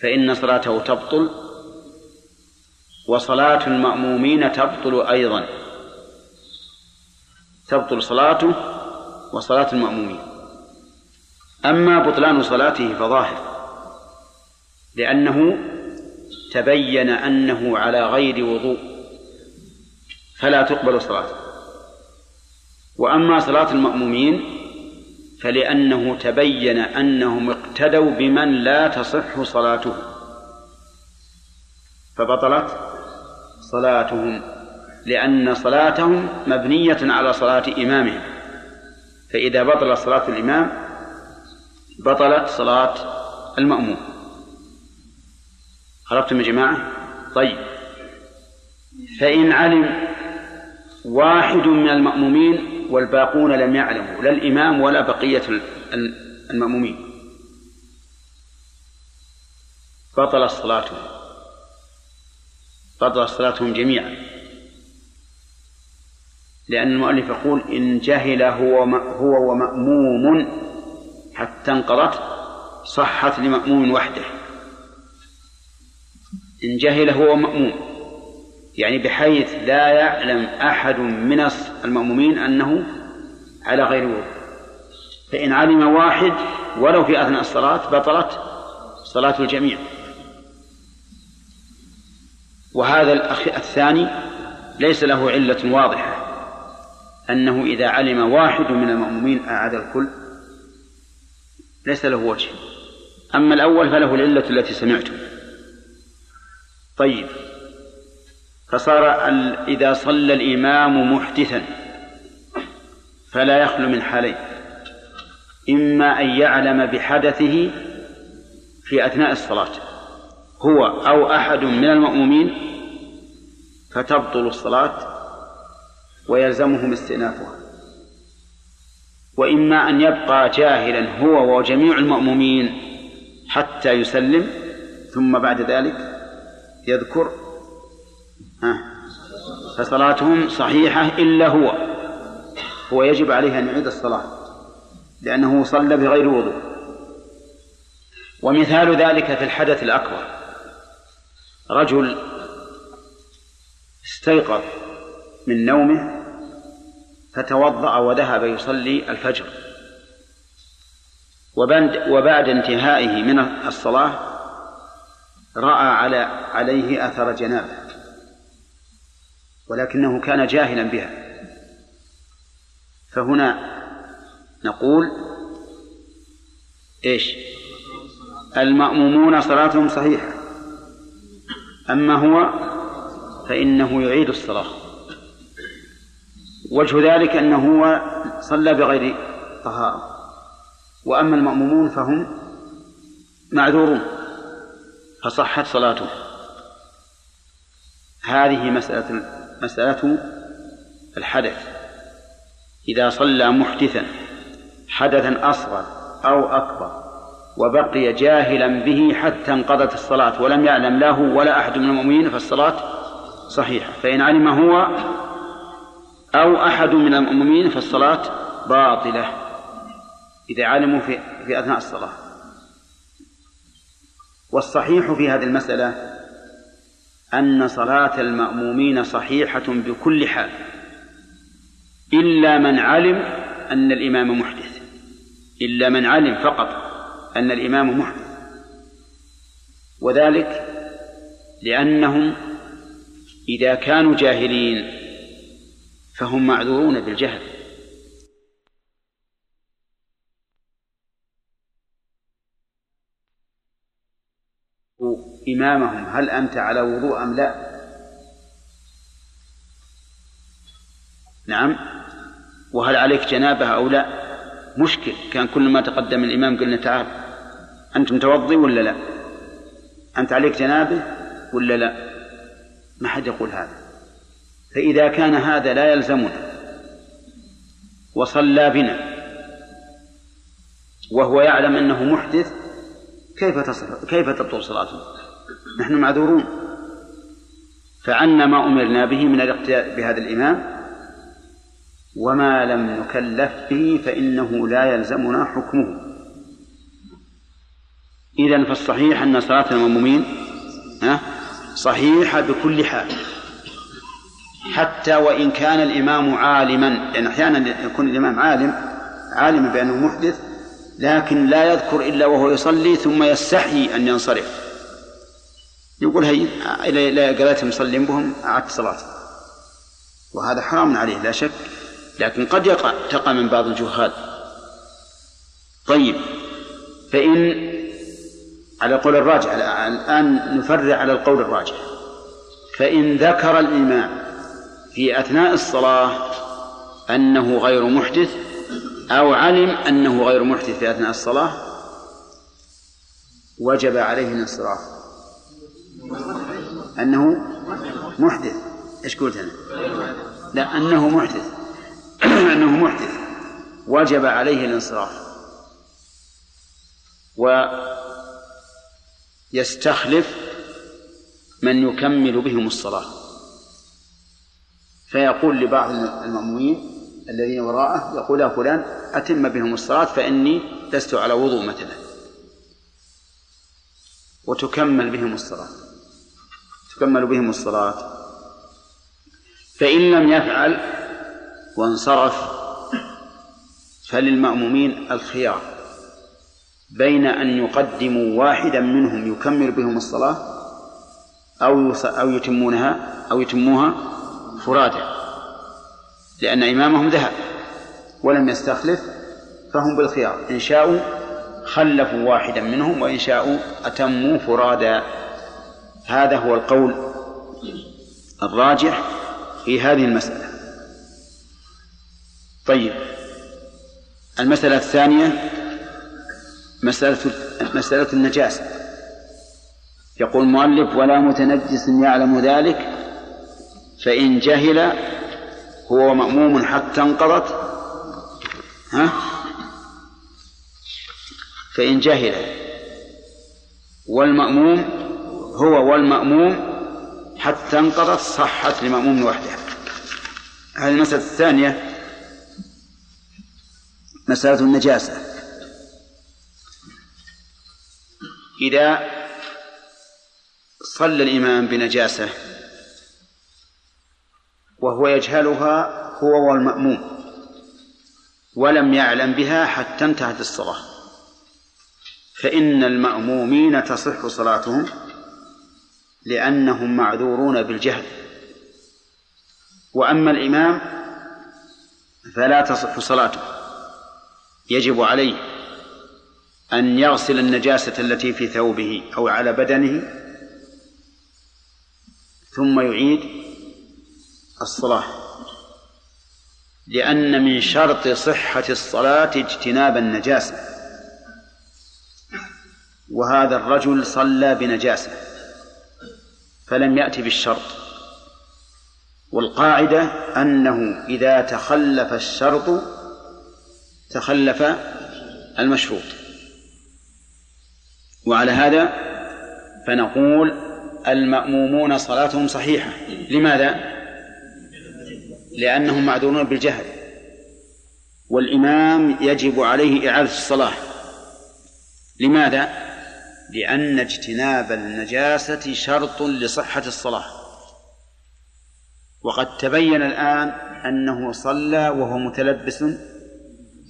فإن صلاته تبطل وصلاة المأمومين تبطل أيضا. تبطل صلاته وصلاة المأمومين. أما بطلان صلاته فظاهر. لأنه تبين أنه على غير وضوء فلا تقبل صلاته. وأما صلاة المأمومين فلأنه تبين أنهم اقتدوا بمن لا تصح صلاته. فبطلت صلاتهم لأن صلاتهم مبنية على صلاة إمامهم. فإذا بطلت صلاة الإمام بطلت صلاة المأموم. عرفتم يا جماعة؟ طيب. فإن علم واحد من المأمومين والباقون لم يعلموا لا الإمام ولا بقية المأمومين. بطلت صلاتهم. بطلت صلاتهم جميعا. لأن المؤلف يقول إن جهل هو هو ومأموم حتى انقضت صحت لمأموم وحده. إن جهل هو مأموم. يعني بحيث لا يعلم أحد من المأمومين أنه على غير وضوء فإن علم واحد ولو في أثناء الصلاة بطلت صلاة الجميع. وهذا الأخ الثاني ليس له علة واضحة. أنه إذا علم واحد من المأمومين أعاد الكل ليس له وجه. أما الأول فله العلة التي سمعتم طيب. فصار إذا صلى الإمام محدثا فلا يخلو من حالين. إما أن يعلم بحدثه في أثناء الصلاة هو أو أحد من المأمومين فتبطل الصلاة ويلزمهم استئنافها. وإما أن يبقى جاهلا هو وجميع المأمومين حتى يسلم ثم بعد ذلك يذكر فصلاتهم صحيحة إلا هو. هو يجب عليه أن يعيد الصلاة لأنه صلى بغير وضوء. ومثال ذلك في الحدث الأكبر. رجل استيقظ من نومه فتوضأ وذهب يصلي الفجر. وبعد انتهائه من الصلاة رأى على عليه أثر جنابة ولكنه كان جاهلا بها. فهنا نقول إيش؟ المأمومون صلاتهم صحيحة. أما هو فإنه يعيد الصلاة. وجه ذلك أنه هو صلى بغير طهارة. وأما المأمومون فهم معذورون. فصحت صلاته. هذه مسألة مسألة الحدث. إذا صلى محدثا حدثا أصغر أو أكبر وبقي جاهلا به حتى انقضت الصلاة ولم يعلم له ولا أحد من المؤمنين فالصلاة صحيحة. فإن علم هو أو أحد من المؤمنين فالصلاة باطلة. إذا علموا في, في أثناء الصلاة. والصحيح في هذه المسألة أن صلاة المأمومين صحيحة بكل حال إلا من علم أن الإمام محدث إلا من علم فقط أن الإمام محدث. وذلك لأنهم إذا كانوا جاهلين فهم معذورون بالجهل. إمامهم هل أنت على وضوء أم لا؟ نعم. وهل عليك جنابة أو لا؟ مشكل كان كل ما تقدم الإمام قلنا تعال أنت متوضي ولا لا؟ أنت عليك جنابة ولا لا؟ ما حد يقول هذا. فإذا كان هذا لا يلزمنا وصلى بنا وهو يعلم أنه محدث كيف تصل كيف تبطل صلاته؟ نحن معذورون. فعنا ما أمرنا به من الاقتداء بهذا الإمام وما لم نكلف به فإنه لا يلزمنا حكمه. إذا فالصحيح أن صلاة المأمومين صحيحة بكل حال. حتى وإن كان الإمام عالما لأن أحيانا يكون الإمام عالم عالما بأنه محدث لكن لا يذكر إلا وهو يصلي ثم يستحيي أن ينصرف. يقول هي إذا قرأت مصلي بهم أعدت صلاته وهذا حرام عليه لا شك. لكن قد يقع تقع من بعض الجهال. طيب فإن على القول الراجح الآن نفرع على القول الراجح. فإن ذكر الإمام في أثناء الصلاة أنه غير محدث أو علم أنه غير محدث في أثناء الصلاة وجب عليه الانصراف. أنه محدث. إيش قلت أنا؟ لا أنه محدث. أنه محدث. وجب عليه الانصراف. ويستخلف من يكمل بهم الصلاة. فيقول لبعض المأمومين الذين وراءه يقول يا فلان أتم بهم الصلاة فإني لست على وضوء مثلا. وتكمل بهم الصلاة. تكمل بهم الصلاة. فإن لم يفعل وانصرف فللمأمومين الخيار بين أن يقدموا واحدا منهم يكمل بهم الصلاة أو أو يتمونها أو يتموها فرادى. لأن إمامهم ذهب ولم يستخلف فهم بالخيار. إن شاءوا خلفوا واحدا منهم وإن شاءوا أتموا فرادا هذا هو القول الراجح في هذه المسألة. طيب المسألة الثانية مسألة مسألة النجاسة. يقول المؤلف ولا متنجس يعلم ذلك فإن جهل هو مأموم حتى انقضت. ها؟ فإن جهل والمأموم هو والمأموم حتى انقضت صحت لمأموم وحده هذه المسألة الثانية مسألة النجاسة. إذا صلى الإمام بنجاسة وهو يجهلها هو والمأموم ولم يعلم بها حتى انتهت الصلاة فإن المأمومين تصح صلاتهم لأنهم معذورون بالجهل. وأما الإمام فلا تصح صلاته. يجب عليه أن يغسل النجاسة التي في ثوبه أو على بدنه ثم يعيد الصلاة. لأن من شرط صحة الصلاة اجتناب النجاسة. وهذا الرجل صلى بنجاسة. فلم يأتي بالشرط. والقاعدة أنه إذا تخلف الشرط تخلف المشروط. وعلى هذا فنقول المأمومون صلاتهم صحيحة. لماذا؟ لأنهم معذورون بالجهل. والإمام يجب عليه إعادة الصلاة. لماذا؟ لأن اجتناب النجاسة شرط لصحة الصلاة. وقد تبين الآن أنه صلى وهو متلبس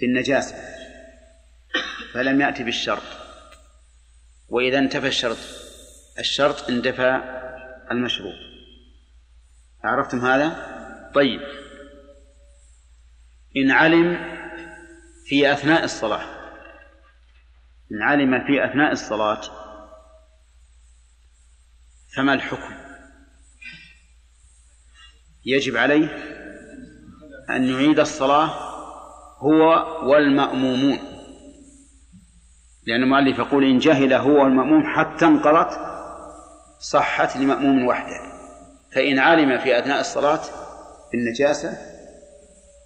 بالنجاسة فلم يأتي بالشرط. وإذا انتفى الشرط الشرط اندفى المشروط عرفتم هذا؟ طيب. إن علم في أثناء الصلاة إن علم في أثناء الصلاة فما الحكم؟ يجب عليه أن يعيد الصلاة هو والمأمومون. لأن المؤلف يقول إن جهل هو والمأموم حتى انقضت صحت لمأموم وحده. فإن علم في أثناء الصلاة بالنجاسة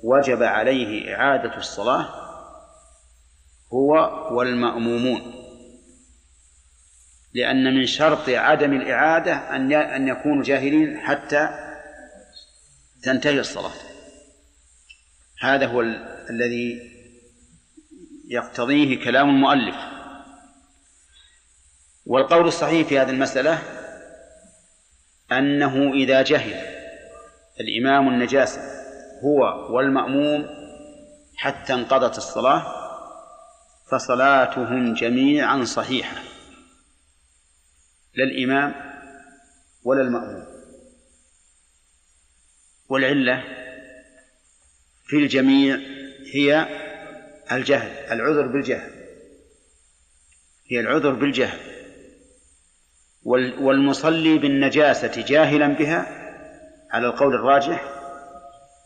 وجب عليه إعادة الصلاة هو والمأمومون. لأن من شرط عدم الإعادة أن أن يكونوا جاهلين حتى تنتهي الصلاة. هذا هو ال الذي يقتضيه كلام المؤلف. والقول الصحيح في هذه المسألة أنه إذا جهل الإمام النجاسة هو والمأموم حتى انقضت الصلاة فصلاتهم جميعا صحيحة لا الإمام ولا المأموم. والعلة في الجميع هي الجهل العذر بالجهل هي العذر بالجهل. والمصلي بالنجاسة جاهلا بها على القول الراجح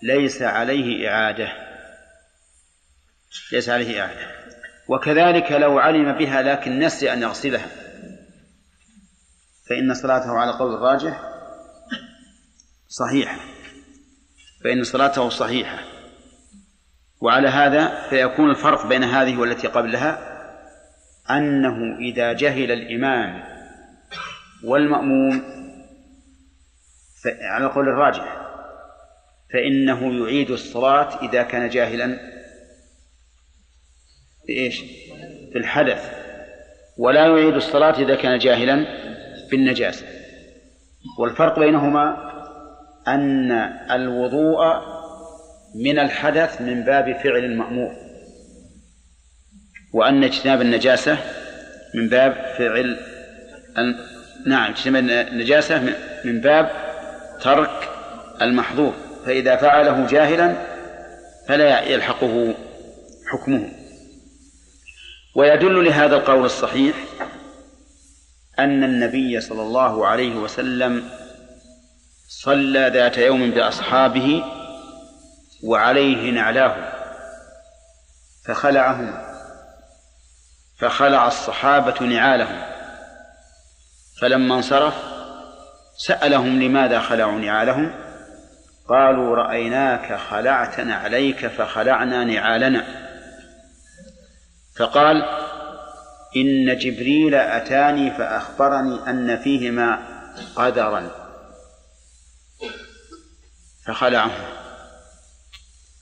ليس عليه إعادة ليس عليه إعادة. وكذلك لو علم بها لكن نسي أن يغسلها. فإن صلاته على القول الراجح صحيحة. فإن صلاته صحيحة. وعلى هذا فيكون الفرق بين هذه والتي قبلها أنه إذا جهل الإمام والمأموم على القول الراجح فإنه يعيد الصلاة إذا كان جاهلا. بإيش؟ في الحدث. ولا يعيد الصلاة إذا كان جاهلا بالنجاسة والفرق بينهما أن الوضوء من الحدث من باب فعل المأمور وأن اجتناب النجاسة من باب فعل نعم اجتناب النجاسة من باب ترك المحظور. فإذا فعله جاهلا فلا يلحقه حكمه. ويدل لهذا القول الصحيح أن النبي صلى الله عليه وسلم صلى ذات يوم بأصحابه وعليه نعلاه فخلعهما فخلع الصحابة نعالهم فلما انصرف سألهم لماذا خلعوا نعالهم؟ قالوا رأيناك خلعت نعليك فخلعنا نعالنا. فقال إن جبريل أتاني فأخبرني أن فيهما قدرا. فخلعه.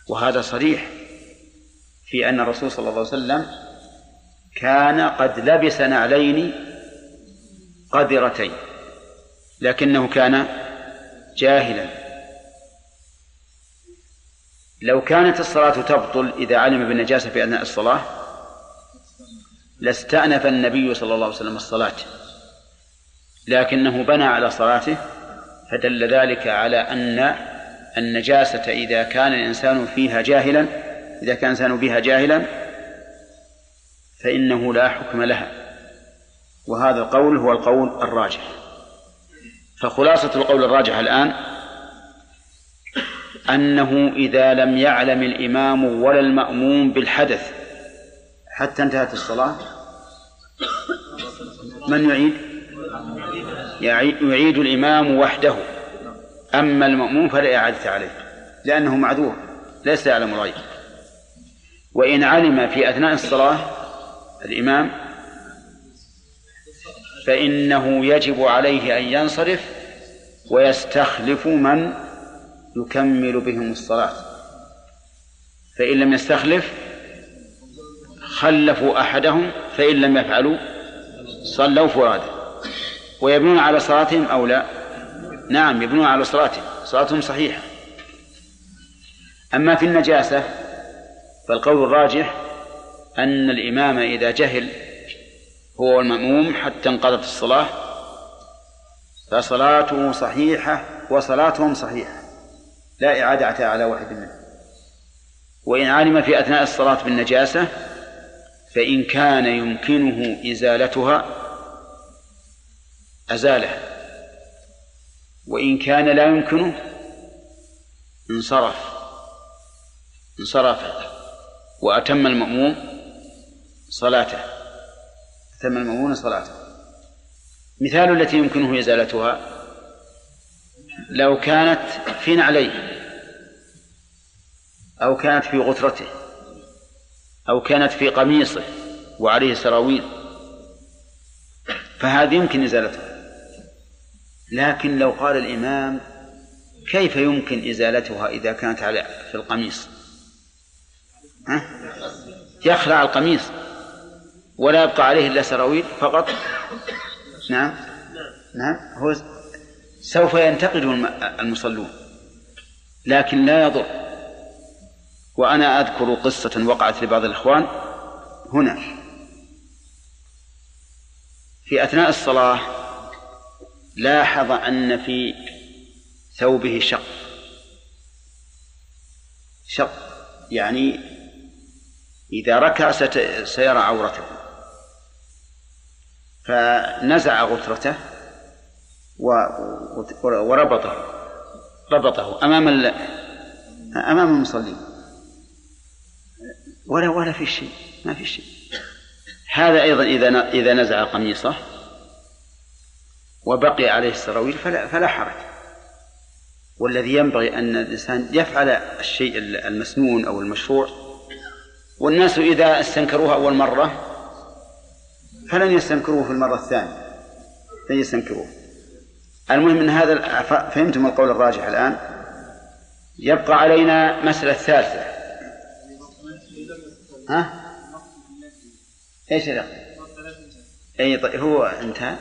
وهذا صريح في أن الرسول صلى الله عليه وسلم كان قد لبس نعلين قذرتين لكنه كان جاهلا. لو كانت الصلاة تبطل إذا علم بالنجاسة في أثناء الصلاة لاستأنف النبي صلى الله عليه وسلم الصلاة. لكنه بنى على صلاته فدل ذلك على أن النجاسة إذا كان الإنسان فيها جاهلا إذا كان الإنسان بها جاهلا فإنه لا حكم لها. وهذا القول هو القول الراجح. فخلاصة القول الراجح الآن أنه إذا لم يعلم الإمام ولا المأموم بالحدث حتى انتهت الصلاة؟ من يعيد؟ يعيد الإمام وحده. أما المأموم فلا إعادة عليه لأنه معذور ليس يعلم الغيب وإن علم في أثناء الصلاة الإمام فإنه يجب عليه أن ينصرف ويستخلف من يكمل بهم الصلاة. فإن لم يستخلف خلفوا أحدهم فإن لم يفعلوا صلوا فرادا ويبنون على صلاتهم أو لا؟ نعم يبنون على صلاتهم. صلاتهم صحيحة. أما في النجاسة فالقول الراجح أن الإمام إذا جهل هو والمأموم حتى انقضت الصلاة فصلاته صحيحة وصلاتهم صحيحة. لا إعادة على واحد منهم. وإن علم في أثناء الصلاة بالنجاسة فإن كان يمكنه إزالتها أزالها وإن كان لا يمكنه انصرف. انصرف. وأتم المأموم صلاته. أتم المأمون صلاته. مثال التي يمكنه إزالتها لو كانت في نعليه أو كانت في غترته. أو كانت في قميصه وعليه سراويل. فهذه يمكن إزالتها. لكن لو قال الإمام كيف يمكن إزالتها إذا كانت على في القميص؟ ها؟ يخلع القميص ولا يبقى عليه إلا سراويل فقط؟ نعم. نعم. هو سوف ينتقد المصلون. لكن لا يضر. وأنا أذكر قصة وقعت لبعض الإخوان هنا. في أثناء الصلاة لاحظ أن في ثوبه شق. شق يعني إذا ركع ست- سيرى عورته. فنزع غترته و- وربطه. ربطه أمام ال... أمام المصلين. ولا ولا في شيء. ما في شيء. هذا أيضا إذا إذا نزع قميصه وبقي عليه السراويل فلا فلا حرج. والذي ينبغي أن الإنسان يفعل الشيء المسنون أو المشروع. والناس إذا استنكروه أول مرة فلن يستنكروه في المرة الثانية. لن يستنكروه. المهم أن هذا فهمتم القول الراجح الآن؟ يبقى علينا مسألة ثالثة. ها؟ إيش الأخ؟ اي طيب هو انتهى؟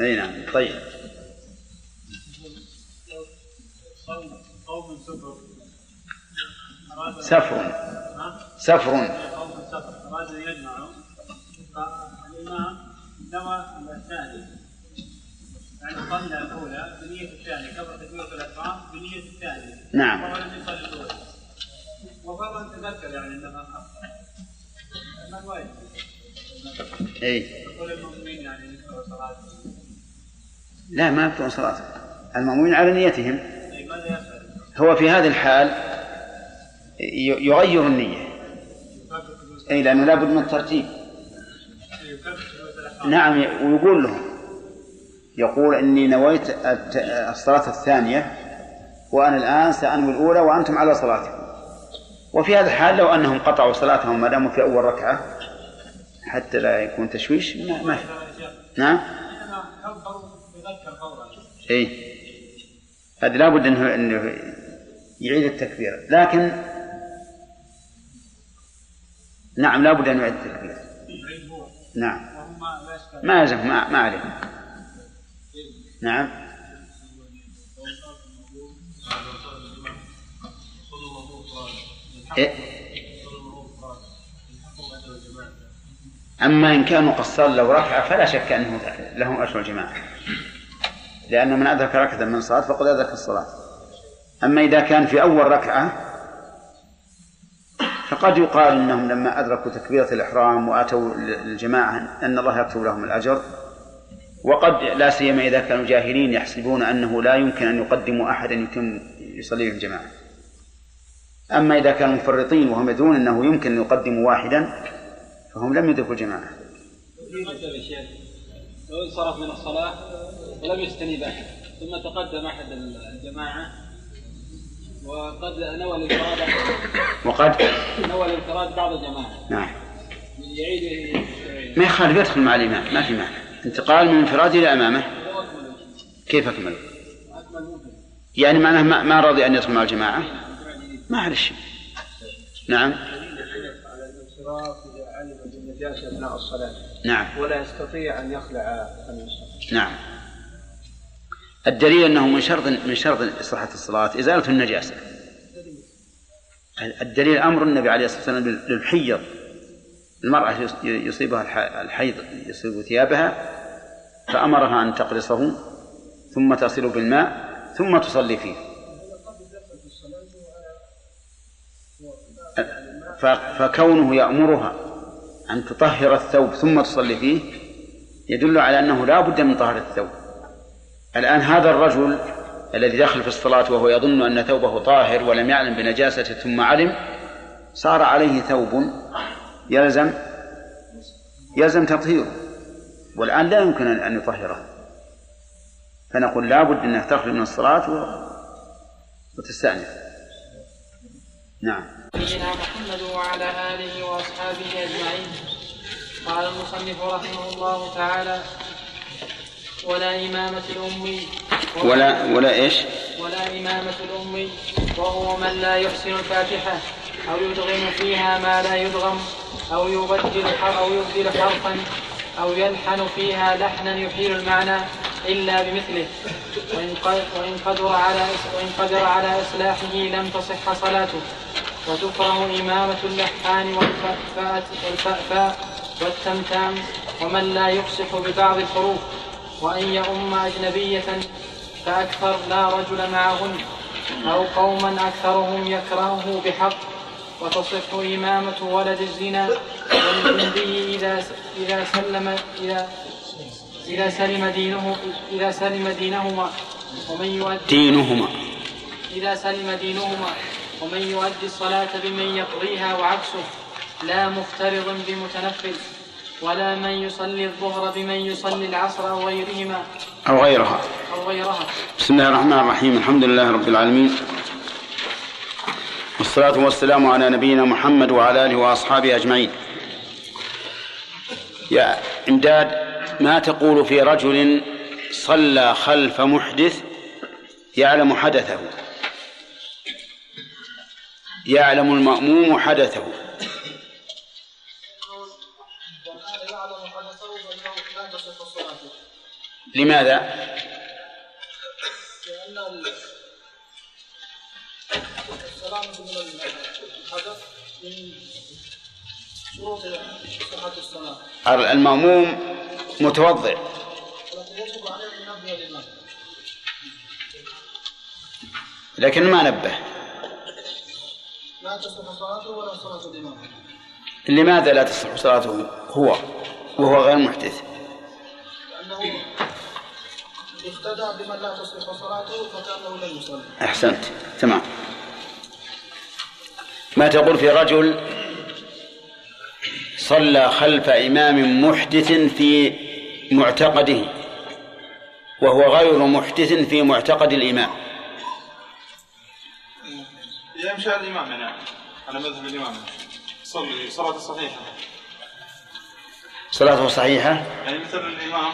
إي نعم طيب سفر سفر أراد أن يجمعوا فالإمام نوى الثاني يعني صلى الأولى بنية الثانية كبر تكبيرة الإحرام بنية الثانية. نعم. وهو لم يصلي الأولى وفرا تذكر يعني أخطأ ما الواجب؟ اي يقول المؤمنين يعني يذكروا صلاة لا ما يبطلون صلاته. المأمومين على نيتهم. أي؟ هو في هذه الحال يغير النية. أي لأنه لابد من الترتيب. نعم ويقول لهم. يقول إني نويت الصلاة الثانية وأنا الآن سأنوي الأولى وأنتم على صلاتكم. وفي هذا الحال لو أنهم قطعوا صلاتهم ما داموا في أول ركعة حتى لا يكون تشويش ما, نعم؟ اي هذا لابد إنه إنه يعيد التكبير. لكن نعم لابد أن يعيد التكبير. نعم. ما يلزم ما, ما عليه نعم. إيه؟ أما إن كانوا قد صلوا ركعة فلا شك أنه لهم أجر الجماعة. لأن من أدرك ركعة من الصلاة فقد أدرك الصلاة. أما إذا كان في أول ركعة فقد يقال إنهم لما أدركوا تكبيرة الإحرام وأتوا الجماعه أن الله يكتب لهم الأجر. وقد لا سيما إذا كانوا جاهلين يحسبون أنه لا يمكن أن يقدموا احدا يتم يصلي بهم جماعة أما إذا كانوا مفرطين وهم يدرون أنه يمكن أن يقدموا واحدا فهم لم يدركوا شيخ لو انصرف من الصلاة ولم يستنيب أحد ثم تقدم أحد الجماعة وقد نوى الانفراد وقد نوى الانفراد بعض الجماعة. نعم. يعيد ما يخالف يدخل مع الإمام ما في معنى انتقال من انفراد إلى أمامه. كيف أكمل؟ أكمل ممكن يعني معناه ما, ما رضي أن يدخل مع الجماعة؟ ما نعم على علم بالنجاسه اثناء الصلاه نعم. ولا يستطيع ان يخلع نعم. الدليل أنه من شرط من شرط صحه الصلاة إزالة النجاسة. الدليل أمر النبي عليه الصلاة والسلام للحيض. المرأة يص- يصيبها الح- الحيض يصيب ثيابها فأمرها أن تقرصه ثم تصل بالماء ثم تصلي فيه. فكونه يأمرها أن تطهر الثوب ثم تصلي فيه يدل على أنه لا بد من طهارة الثوب. الآن هذا الرجل الذي دخل في الصلاة وهو يظن أن ثوبه طاهر ولم يعلم بنجاسته ثم علم صار عليه ثوب يلزم يلزم تطهيره والآن لا يمكن أن يطهره. فنقول لا بد أنك تخرج من الصلاة و... وتستأنف. نعم. نبينا محمد وعلى آله وأصحابه أجمعين. قال المصنف رحمه الله تعالى ولا إمامة الأمي ولا ولا إيش؟ ولا إمامة الأمي وهو من لا يحسن الفاتحة أو يدغم فيها ما لا يدغم أو يبدل أو يبدل حرفا أو يلحن فيها لحنا يحيل المعنى إلا بمثله. وإن وإن قدر على وإن قدر على إصلاحه لم تصح صلاته. وتكره إمامة اللحان والفأفاء والتمتام ومن لا يفصح ببعض الحروف. وأن يؤم أجنبية فأكثر لا رجل معهن أو قوما أكثرهم يكرهه بحق. وتصح إمامة ولد الزنا. والجندي إذا إذا سلم إذا إذا سلم دينه إذا سلم دينهما ومن يؤدي دينهما. إذا سلم دينهما ومن يؤدي الصلاة بمن يقضيها وعكسه لا مفترض بمتنفل ولا من يصلي الظهر بمن يصلي العصر أو غيرهما. أو غيرها. أو غيرها. بسم الله الرحمن الرحيم. الحمد لله رب العالمين. والصلاة والسلام على نبينا محمد وعلى آله وأصحابه أجمعين. يا إمداد ما تقول في رجل صلى خلف محدث يعلم حدثه؟ يعلم المأموم حدثه. لماذا؟ لأن الحدث من شروط صحة الصلاة المأموم الإمام لكن ما نبه. لا تصح صلاته ولا صلاة الإمام لماذا لا تصح صلاته هو؟ وهو غير محدث. لأنه اقتدى بمن لا تصح صلاته فكأنه لم يصلي. أحسنت. تمام. ما تقول في رجل صلى خلف إمام محدث في معتقده وهو غير محدث في معتقد الإمام؟ يمشي على الإمام يعني على مذهب الإمام. يصلي صلاة صحيحة. صلاته صحيحة؟ يعني مثل الإمام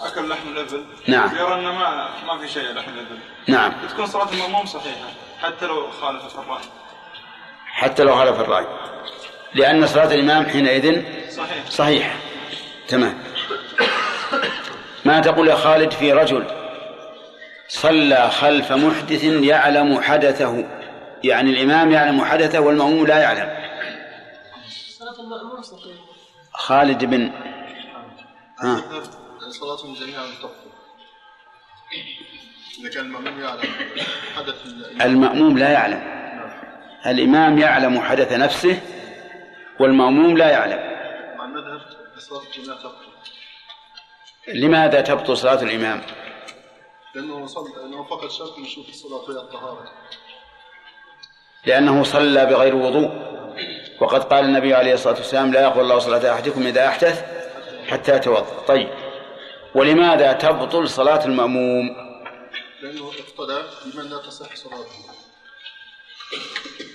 أكل لحم الإبل. نعم. يرى أنه ما ما في شيء لحم الإبل. نعم. تكون صلاة المأموم صحيحة. حتى لو خالفت الرأي. حتى لو خالف الرأي. لأن صلاة الإمام حينئذ صحيح. صحيح تمام. ما تقول يا خالد في رجل صلى خلف محدث يعلم حدثه؟ يعني الإمام يعلم حدثه والمأموم لا يعلم. صلاة المأموم صحيح. خالد بن ها. صلاتهم جميعا تبطل إذا كان المأموم يعلم حدث المأموم لا يعلم. الإمام يعلم حدث نفسه والمأموم لا يعلم. مع المذهب صلاة تبطل. لماذا تبطل صلاة الإمام؟ لأنه صل... لأنه فقط شرط من شروط الصلاة وهي الطهارة. لأنه صلى بغير وضوء. وقد قال النبي عليه الصلاة والسلام لا يقبل الله صلاة أحدكم إذا أحدث حتى يتوضأ. طيب. ولماذا تبطل صلاة المأموم؟ لأنه اقتدى بمن لا تصح صلاته.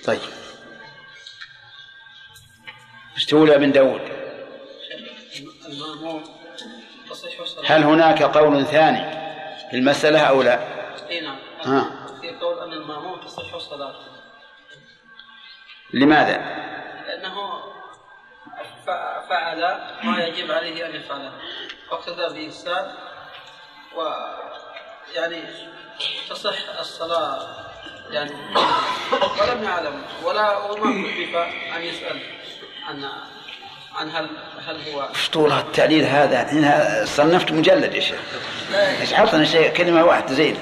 طيب. يا ابن داود. هل هناك قول ثاني في المسألة أو لا؟ إي نعم. ها. في قول أن المأموم تصح صلاته. لماذا؟ لأنه ف- فعل ما يجب عليه أن يفعله. واقتدى بإنسان و يعني تصح الصلاة يعني ولم يعلم ولا وما كلف أن يسأل عن عن هل هل هو طول التعليل هذا. هنا صنفت مجلد يا شيخ. إيش حطنا شيء كلمة واحدة زين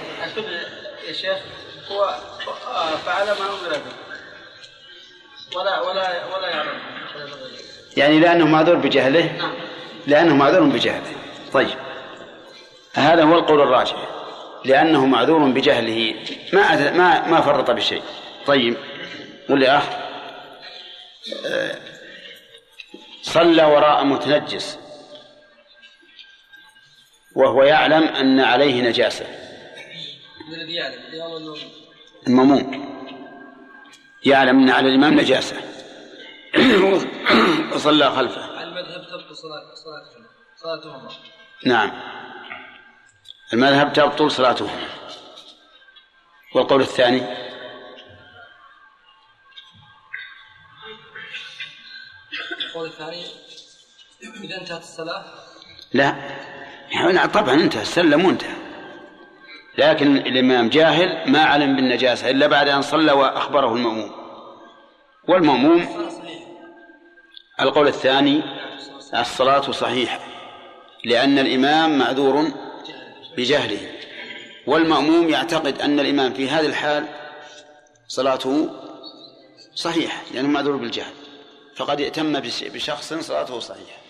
يا شيخ هو فعل ما أمر به. ولا ولا ولا يعلم. يعني لأنه معذور بجهله؟ نعم. لأنه معذور بجهله. طيب. هذا هو القول الراجح. لأنه معذور بجهله. ما ما ما فرط بشيء. طيب. قل يا أخ. صلى وراء متنجس. وهو يعلم أن عليه نجاسة. الذي يعلم المأموم. يعلم أن على الإمام نجاسة. وصلى خلفه. على المذهب تبطل صلاة صلاتهم صلاتهما نعم. المذهب تبطل صلاته. والقول الثاني؟ القول الثاني؟ إذا انتهت الصلاة؟ لا. يعني طبعا انتهى سلم وانتهى لكن الإمام جاهل ما علم بالنجاسة إلا بعد أن صلى وأخبره المأموم. والمأموم القول الثاني الصلاة صحيحة لأن الإمام معذور بجهله. والمأموم يعتقد أن الإمام في هذه الحال صلاته صحيحة لأنه معذور بالجهل. فقد ائتم بشخص صلاته صحيحة.